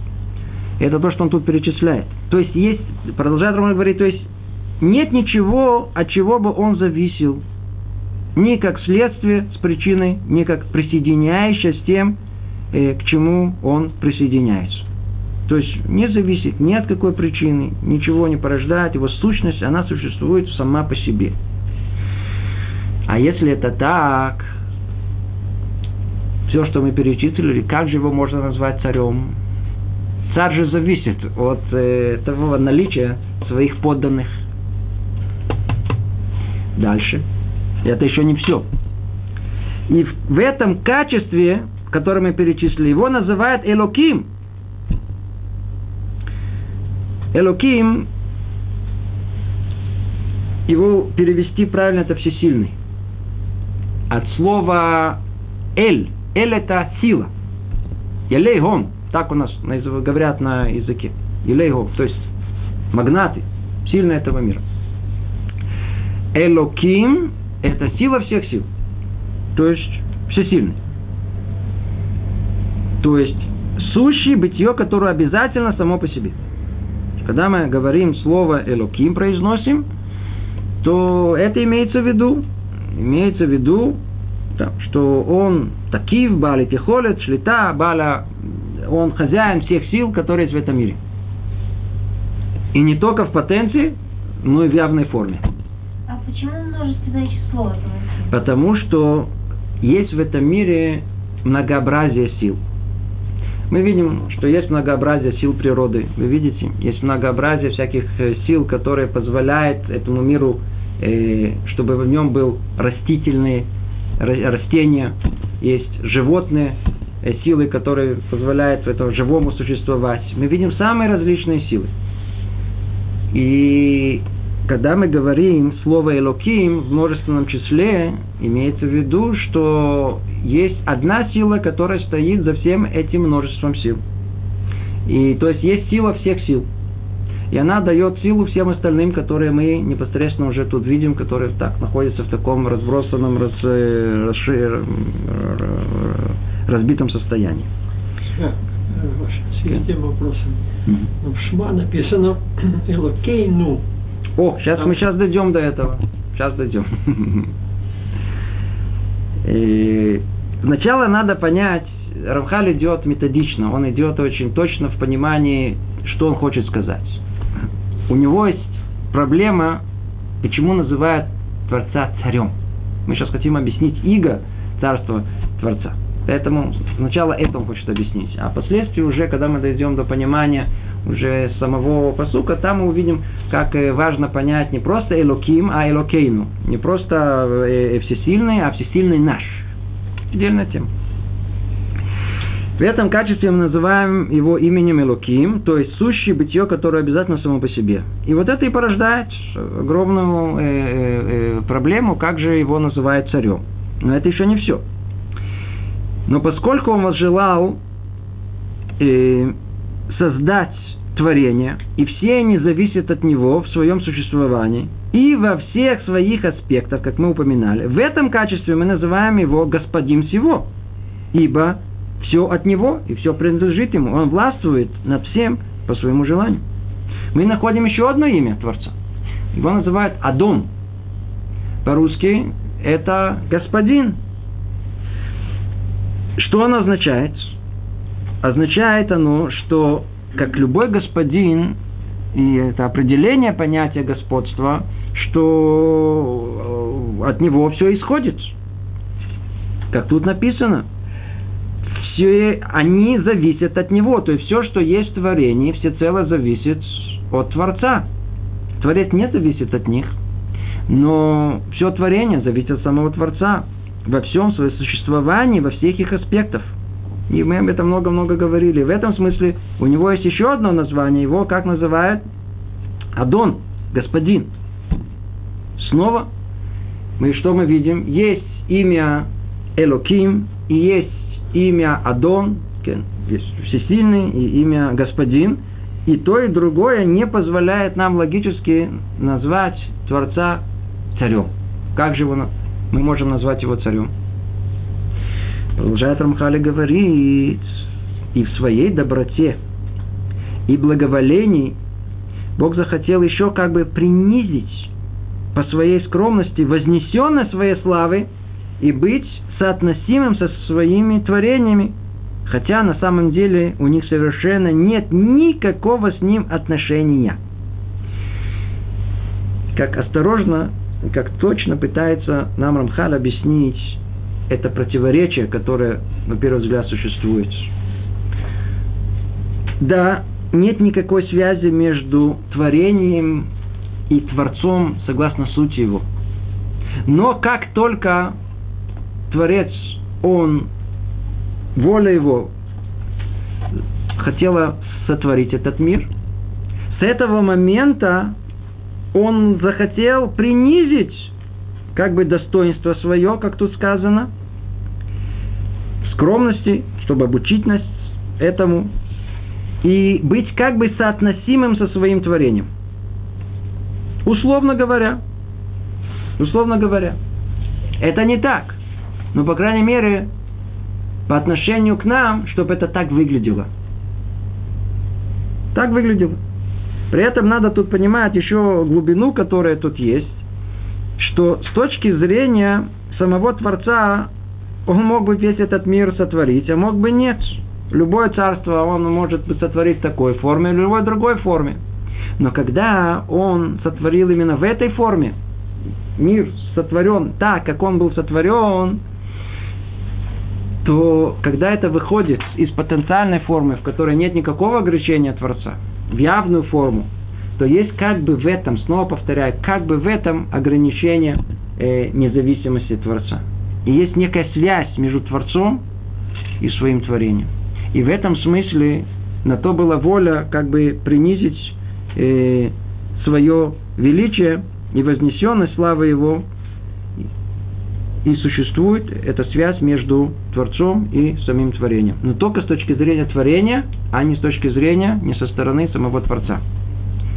Это то, что он тут перечисляет. То есть есть, продолжает Роман говорить, то есть нет ничего, от чего бы он зависел. Ни как следствие с причиной, ни как присоединяющее с тем, э, к чему он присоединяется. То есть не зависит ни от какой причины, ничего не порождает, его сущность, она существует сама по себе. А если это так, все, что мы перечислили, как же его можно назвать царем? Царь же зависит от э, того наличия своих подданных. Дальше. Это еще не все. И в этом качестве, которое мы перечислили, его называют Элоким. Элоким, его перевести правильно, это всесильный. От слова Эль. Эль это сила. Елейгом. Так у нас говорят на языке. Елейгом. То есть магнаты. Сильные этого мира. Элоким – это сила всех сил. То есть всесильный. То есть сущий бытие, которое обязательно само по себе. Когда мы говорим слово Элоким, произносим, то это имеется в виду, имеется в виду, да, что он такив, бали тихолет, шлита, баля, он хозяин всех сил, которые есть в этом мире. И не только в потенции, но и в явной форме. Почему множественное число? Потому что есть в этом мире многообразие сил. Мы видим, что есть многообразие сил природы. Вы видите, есть многообразие всяких э, сил, которые позволяют этому миру, э, чтобы в нем был растительные растения, есть животные э, силы, которые позволяют этому живому существовать. Мы видим самые различные силы. И когда мы говорим слово «элоким» в множественном числе, имеется в виду, что есть одна сила, которая стоит за всем этим множеством сил. И то есть есть сила всех сил. И она дает силу всем остальным, которые мы непосредственно уже тут видим, которые так находятся в таком разбросанном, раз, э, расшир, разбитом состоянии. Да, с этим вопросом. В Шма написано Элокейну. О, сейчас мы сейчас дойдем до этого. Сейчас дойдем. И сначала надо понять, Равхаль идет методично, он идет очень точно в понимании, что он хочет сказать. У него есть проблема, почему называют Творца царем. Мы сейчас хотим объяснить иго царства Творца. Поэтому сначала это он хочет объяснить. А впоследствии уже, когда мы дойдем до понимания уже самого посука, там мы увидим, как э, важно понять не просто Элоким, а Элокейну. Не просто э, э, всесильный, а всесильный наш. Отдельная тема. В этом качестве мы называем его именем Элоким, то есть сущее бытие, которое обязательно само по себе. И вот это и порождает огромную проблему, как же его называют царем. Но это еще не все. Но поскольку он возжелал э, создать творения, и все они зависят от него в своем существовании, и во всех своих аспектах, как мы упоминали. В этом качестве мы называем его господин всего, ибо все от него и все принадлежит ему. Он властвует над всем по своему желанию. Мы находим еще одно имя Творца. Его называют Адон. По-русски это господин. Что оно означает? Означает оно, что как любой господин, и это определение понятия господства, что э, от него все исходит. Как тут написано. Все они зависят от него. То есть все, что есть в творении, всецело зависит от Творца. Творец не зависит от них, но все творение зависит от самого Творца во всем своем существовании, во всех их аспектах – и мы об этом много-много говорили. В этом смысле у него есть еще одно название. Его как называют? Адон, господин. Снова мы что мы видим? Есть имя Элоким и есть имя Адон, всесильный и имя Господин. И то, и другое не позволяет нам логически назвать Творца царем. Как же его, мы можем назвать его царем? Продолжает Рамхали говорить, и в своей доброте, и благоволении Бог захотел еще как бы принизить по своей скромности вознесенной своей славы и быть соотносимым со своими творениями, хотя на самом деле у них совершенно нет никакого с ним отношения. Как осторожно, как точно пытается нам Рамхаль объяснить это противоречие, которое, на первый взгляд, существует. Да, нет никакой связи между творением и Творцом, согласно сути его. Но как только Творец, он, воля его хотела сотворить этот мир, с этого момента он захотел принизить как бы достоинство свое, как тут сказано, скромности, чтобы обучить нас этому, и быть как бы соотносимым со своим творением. Условно говоря, условно говоря, это не так. Но, по крайней мере, по отношению к нам, чтобы это так выглядело. Так выглядело. При этом надо тут понимать еще глубину, которая тут есть, что с точки зрения самого Творца он мог бы весь этот мир сотворить, а мог бы нет. Любое царство он может бы сотворить в такой форме, или в любой другой форме. Но когда он сотворил именно в этой форме, мир сотворен так, как он был сотворен, то когда это выходит из потенциальной формы, в которой нет никакого ограничения Творца, в явную форму, то есть как бы в этом, снова повторяю, как бы в этом ограничение э, независимости Творца. И есть некая связь между Творцом и своим творением. И в этом смысле на то была воля как бы принизить э, свое величие и вознесенность славы Его. И существует эта связь между Творцом и самим творением. Но только с точки зрения творения, а не с точки зрения, не со стороны самого Творца.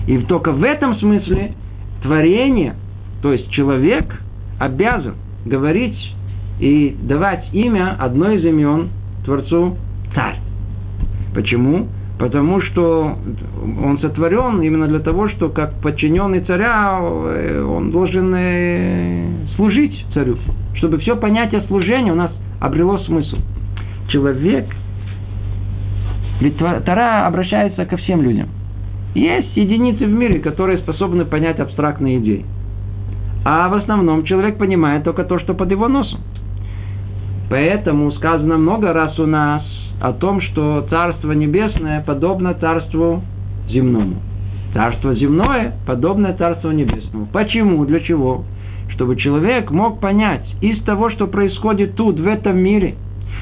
И только в этом смысле творение, то есть человек, обязан говорить и давать имя одной из имен Творцу царь. Почему? Потому что он сотворен именно для того, что как подчиненный царя э, он должен э, служить царю. Чтобы все понятие служения у нас обрело смысл. Человек, ведь Тара обращается ко всем людям. Есть единицы в мире, которые способны понять абстрактные идеи. А в основном человек понимает только то, что под его носом. Поэтому сказано много раз у нас – о том, что Царство Небесное подобно Царству земному. Царство земное подобно Царству Небесному. Почему? Для чего? Чтобы человек мог понять из того, что происходит тут, в этом мире,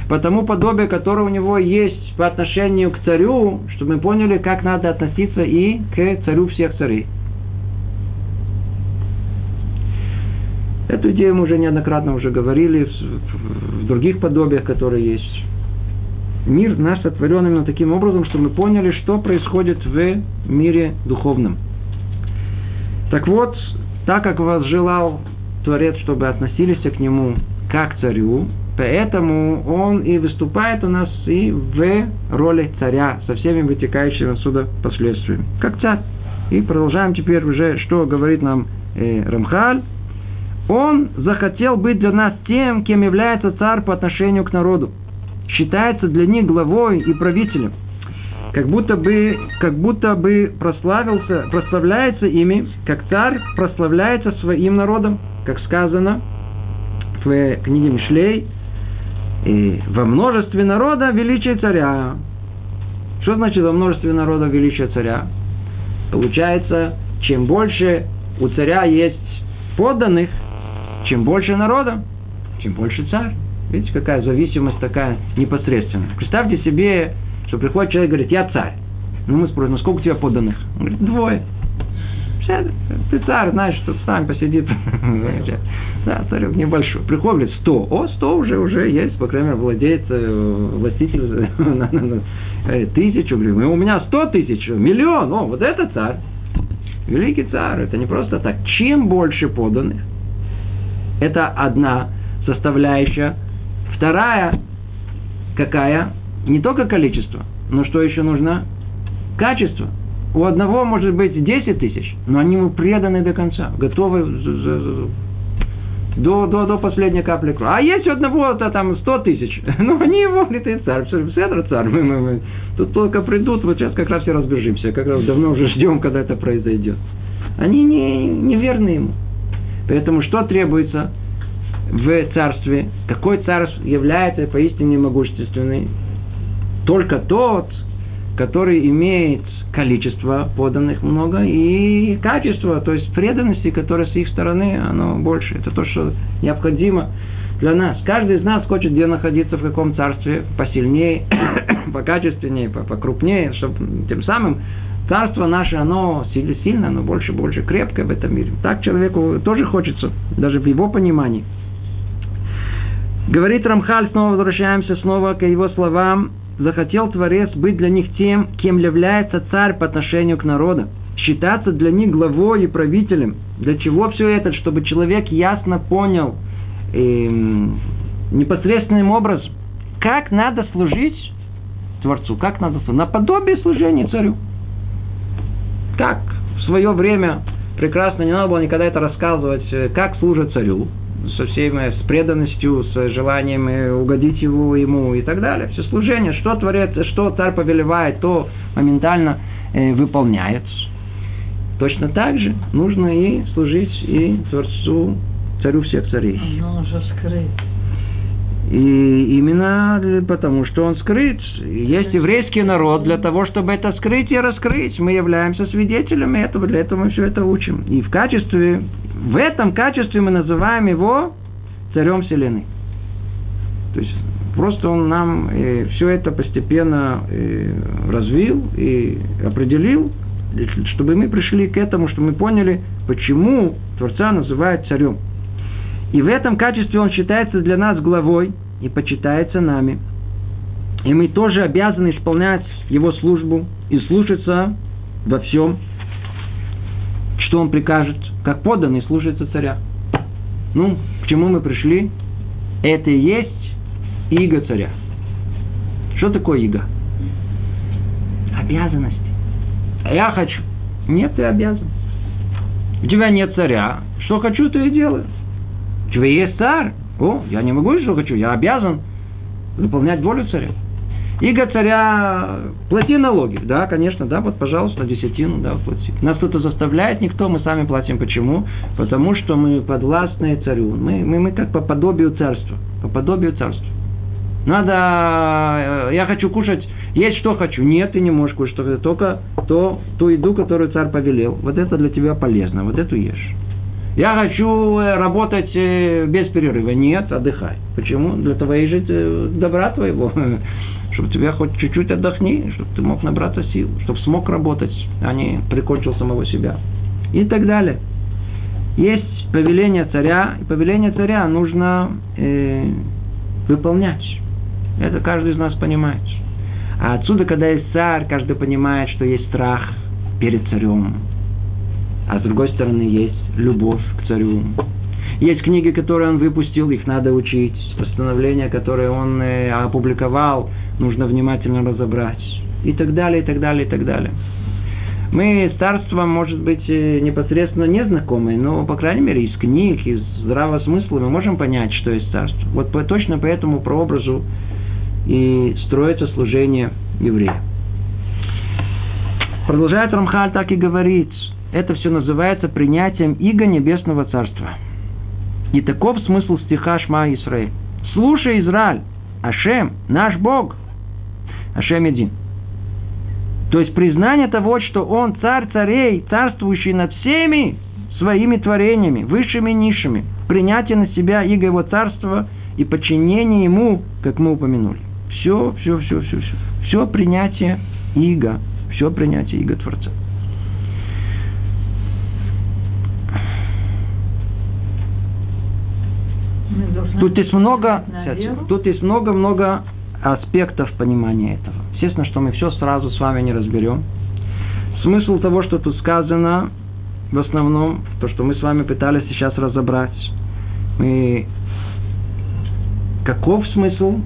по тому подобие, которое у него есть по отношению к царю, чтобы мы поняли, как надо относиться и к царю всех царей. Эту идею мы уже неоднократно уже говорили других подобиях, которые есть мир наш сотворен именно таким образом, что мы поняли, что происходит в мире духовном. Так вот, так как вас желал Творец, чтобы относились к нему как к царю, поэтому он и выступает у нас и в роли царя, со всеми вытекающими отсюда последствиями. Как царь. И продолжаем теперь уже, что говорит нам э, Рамхаль. Он захотел быть для нас тем, кем является царь по отношению к народу считается для них главой и правителем. Как будто бы, как будто бы прославился, прославляется ими, как царь прославляется своим народом, как сказано в книге Мишлей, и во множестве народа величие царя. Что значит во множестве народа величие царя? Получается, чем больше у царя есть подданных, чем больше народа, чем больше царь. Видите, какая зависимость такая непосредственная. Представьте себе, что приходит человек и говорит, я царь. Ну, мы спросим, ну сколько у тебя подданных? Он говорит, двое. Ты царь, знаешь, что сам посидит. да, царек небольшой. Приходит, сто. О, сто уже, уже есть, по крайней мере, владеет, э, властитель э, тысячу. Говорит, у меня сто тысяч, миллион. О, вот это царь. Великий царь. Это не просто так. Чем больше подданных, это одна составляющая Вторая, какая? Не только количество, но что еще нужно? Качество. У одного может быть 10 тысяч, но они ему преданы до конца, готовы до, до, до последней капли крови. А есть у одного-то там 100 тысяч, ну они его, говорит, и царь, Седр царь, мы, мы, мы, тут только придут, вот сейчас как раз все разбежимся, как раз давно уже ждем, когда это произойдет. Они не, не верны ему. Поэтому что требуется в царстве? Какой царь является поистине могущественный? Только тот, который имеет количество поданных много и качество, то есть преданности, которое с их стороны, оно больше. Это то, что необходимо для нас. Каждый из нас хочет где находиться, в каком царстве, посильнее, покачественнее, покрупнее, чтобы тем самым царство наше, оно сильно, сильно, оно больше, больше крепкое в этом мире. Так человеку тоже хочется, даже в его понимании. Говорит Рамхаль, снова возвращаемся снова к его словам, захотел Творец быть для них тем, кем является царь по отношению к народу, считаться для них главой и правителем. Для чего все это? Чтобы человек ясно понял э, непосредственным образом, как надо служить Творцу, как надо служить, наподобие служения царю. Как в свое время прекрасно не надо было никогда это рассказывать, э, как служат царю, со всей с преданностью, с желанием э, угодить его, ему и так далее. Все служение, что творец, что царь повелевает, то моментально э, выполняет. Точно так же нужно и служить и Творцу, царю всех царей. Но он же скрыт. И именно потому, что он скрыт. Есть еврейский народ для того, чтобы это скрыть и раскрыть. Мы являемся свидетелями этого, для этого мы все это учим. И в качестве в этом качестве мы называем его царем вселенной. То есть просто он нам э, все это постепенно э, развил и определил, чтобы мы пришли к этому, что мы поняли, почему Творца называют царем. И в этом качестве он считается для нас главой и почитается нами. И мы тоже обязаны исполнять его службу и слушаться во всем, что он прикажет, как поданный слушается царя. Ну, к чему мы пришли? Это и есть иго царя. Что такое иго? Обязанности. А я хочу. Нет, ты обязан. У тебя нет царя. Что хочу, то и делаю. Есть царь. О, я не могу, что хочу. Я обязан выполнять волю царя. Иго царя, плати налоги. Да, конечно, да, вот, пожалуйста, десятину, да, плати. Нас кто-то заставляет, никто, мы сами платим. Почему? Потому что мы подвластные царю. Мы, мы, мы как по подобию царства. По подобию царства. Надо, э, я хочу кушать, есть что хочу. Нет, ты не можешь кушать, только то, ту еду, которую царь повелел. Вот это для тебя полезно, вот эту ешь. Я хочу э, работать э, без перерыва. Нет, отдыхай. Почему? Для твоей же добра твоего. чтобы тебя хоть чуть-чуть отдохни, чтобы ты мог набраться сил, чтобы смог работать, а не прикончил самого себя. И так далее. Есть повеление царя, и повеление царя нужно э, выполнять. Это каждый из нас понимает. А отсюда, когда есть царь, каждый понимает, что есть страх перед царем. А с другой стороны, есть любовь к царю. Есть книги, которые он выпустил, их надо учить. Постановления, которые он э, опубликовал, нужно внимательно разобрать. И так далее, и так далее, и так далее. Мы с царством, может быть, э, непосредственно не знакомы, но, по крайней мере, из книг, из здравого смысла мы можем понять, что есть царство. Вот по, точно по этому прообразу и строится служение еврея. Продолжает Рамхаль так и говорит. Это все называется принятием иго небесного царства. И таков смысл стиха Шма Исраиль. Слушай, Израиль, Ашем, наш Бог, Ашем един. То есть признание того, что Он царь царей, царствующий над всеми своими творениями, высшими и низшими, принятие на себя иго Его царства и подчинение Ему, как мы упомянули. Все, все, все, все, все. Все принятие иго, все принятие иго Творца. Тут есть много, тут есть много-много аспектов понимания этого. Естественно, что мы все сразу с вами не разберем. Смысл того, что тут сказано, в основном, то, что мы с вами пытались сейчас разобрать, мы... каков смысл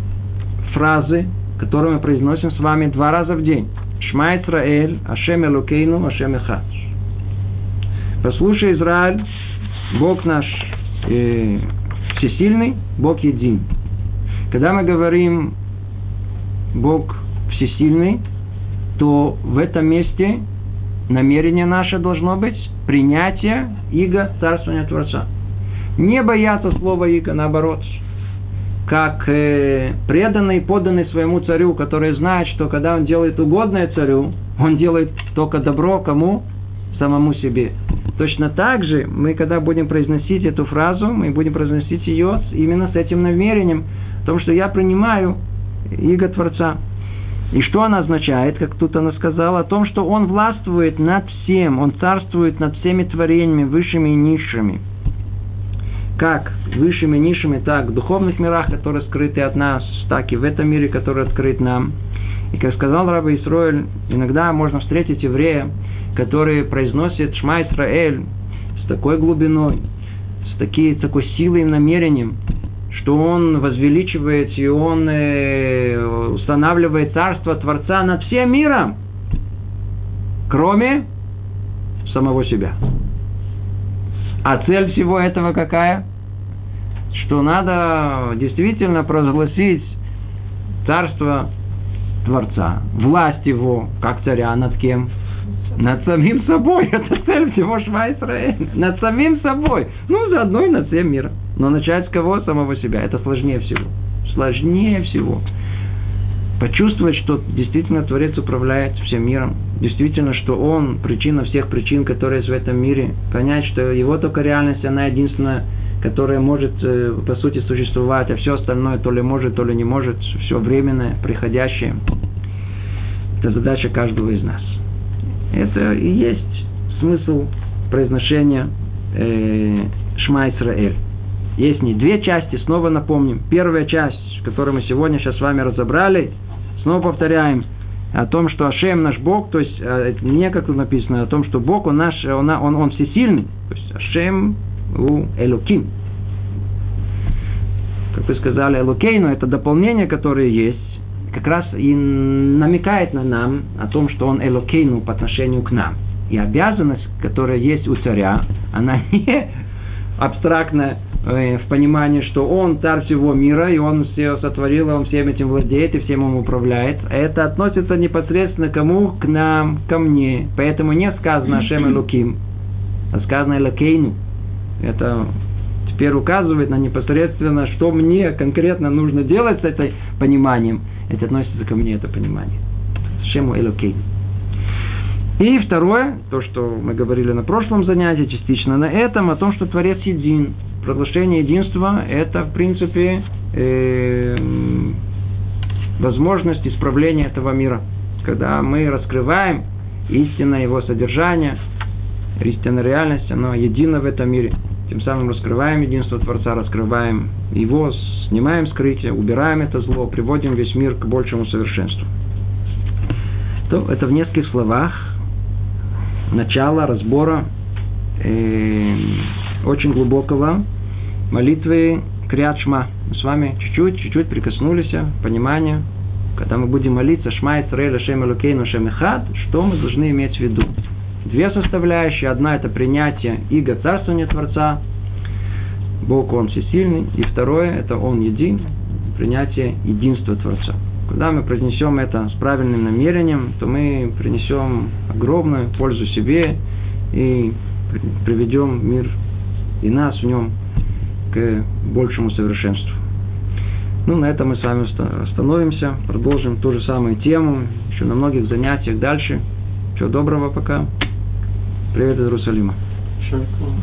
фразы, которую мы произносим с вами два раза в день? Шма Исраэль, Ашем Элокейну, Ашем Эхад. Послушай, Израиль, Бог наш э, всесильный, Бог един. Когда мы говорим Бог всесильный, то в этом месте намерение наше должно быть принятие иго царствования Творца. Не бояться слова иго, наоборот. Как э, преданный, поданный своему царю, который знает, что когда он делает угодное царю, он делает только добро кому? Самому себе. Точно так же мы, когда будем произносить эту фразу, мы будем произносить ее именно с этим намерением, о том, что я принимаю иго Творца. И что она означает, как тут она сказала, о том, что он властвует над всем, он царствует над всеми творениями, высшими и низшими. Как высшими и низшими, так в духовных мирах, которые скрыты от нас, так и в этом мире, который открыт нам. И как сказал Раба Исроэль, иногда можно встретить еврея, который произносит Шма Исраэль с такой глубиной, с, таки, с такой силой и намерением, что он возвеличивает и он э, устанавливает царство Творца над всем миром, кроме самого себя. А цель всего этого какая? Что надо действительно провозгласить царство Творца, власть его, как царя над кем? Над самим собой. Это цель всего Шма. Над самим собой. Ну, заодно и над всем миром. Но начать с кого? Самого себя. Это сложнее всего. Сложнее всего. Почувствовать, что действительно Творец управляет всем миром. Действительно, что Он причина всех причин, которые есть в этом мире. Понять, что Его только реальность, она единственная, которая может, э, по сути, существовать, а все остальное то ли может, то ли не может, все временное, приходящее. Это задача каждого из нас. Это и есть смысл произношения э, Шма Исраэль. Есть не две части, снова напомним. Первая часть, которую мы сегодня сейчас с вами разобрали, снова повторяем, о том, что Ашем наш Бог, то есть э, не как тут написано, о том, что Бог, он наш, он, он, он всесильный, то есть Ашем у Элоким. Как вы сказали, Элокейну, это дополнение, которое есть, как раз и намекает на нам о том, что он Элокейну по отношению к нам. И обязанность, которая есть у царя, она не абстрактная э, в понимании, что он царь всего мира, и он все сотворил, и он всем этим владеет, и всем им управляет. Это относится непосредственно кому? К нам, ко мне. Поэтому не сказано Ашем Элоким, а сказано Элокейну. Это теперь указывает на непосредственно, что мне конкретно нужно делать с этим пониманием – это относится ко мне, это понимание. Шему Элокей. И второе, то, что мы говорили на прошлом занятии, частично на этом, о том, что Творец един. Проглашение единства – это, в принципе, э, возможность исправления этого мира. Когда мы раскрываем истинное его содержание, истинная реальность, оно едино в этом мире. Тем самым раскрываем единство Творца, раскрываем его, снимаем скрытие, убираем это зло, приводим весь мир к большему совершенству. То это в нескольких словах начало разбора э, очень глубокого молитвы Криат. Мы с вами чуть-чуть, чуть-чуть прикоснулись, понимание, когда мы будем молиться Шма Исраэль Шем Элокейну Шем Эхад, что мы должны иметь в виду. Две составляющие. Одна – это принятие иго царствования Творца, Бог, Он всесильный. И второе, это Он един, принятие единства Творца. Когда мы произнесем это с правильным намерением, то мы принесем огромную пользу себе и приведем мир и нас в нем к большему совершенству. Ну, на этом мы с вами остановимся, продолжим ту же самую тему, еще на многих занятиях дальше. Всего доброго пока. Привет из Иерусалима. Шаркова.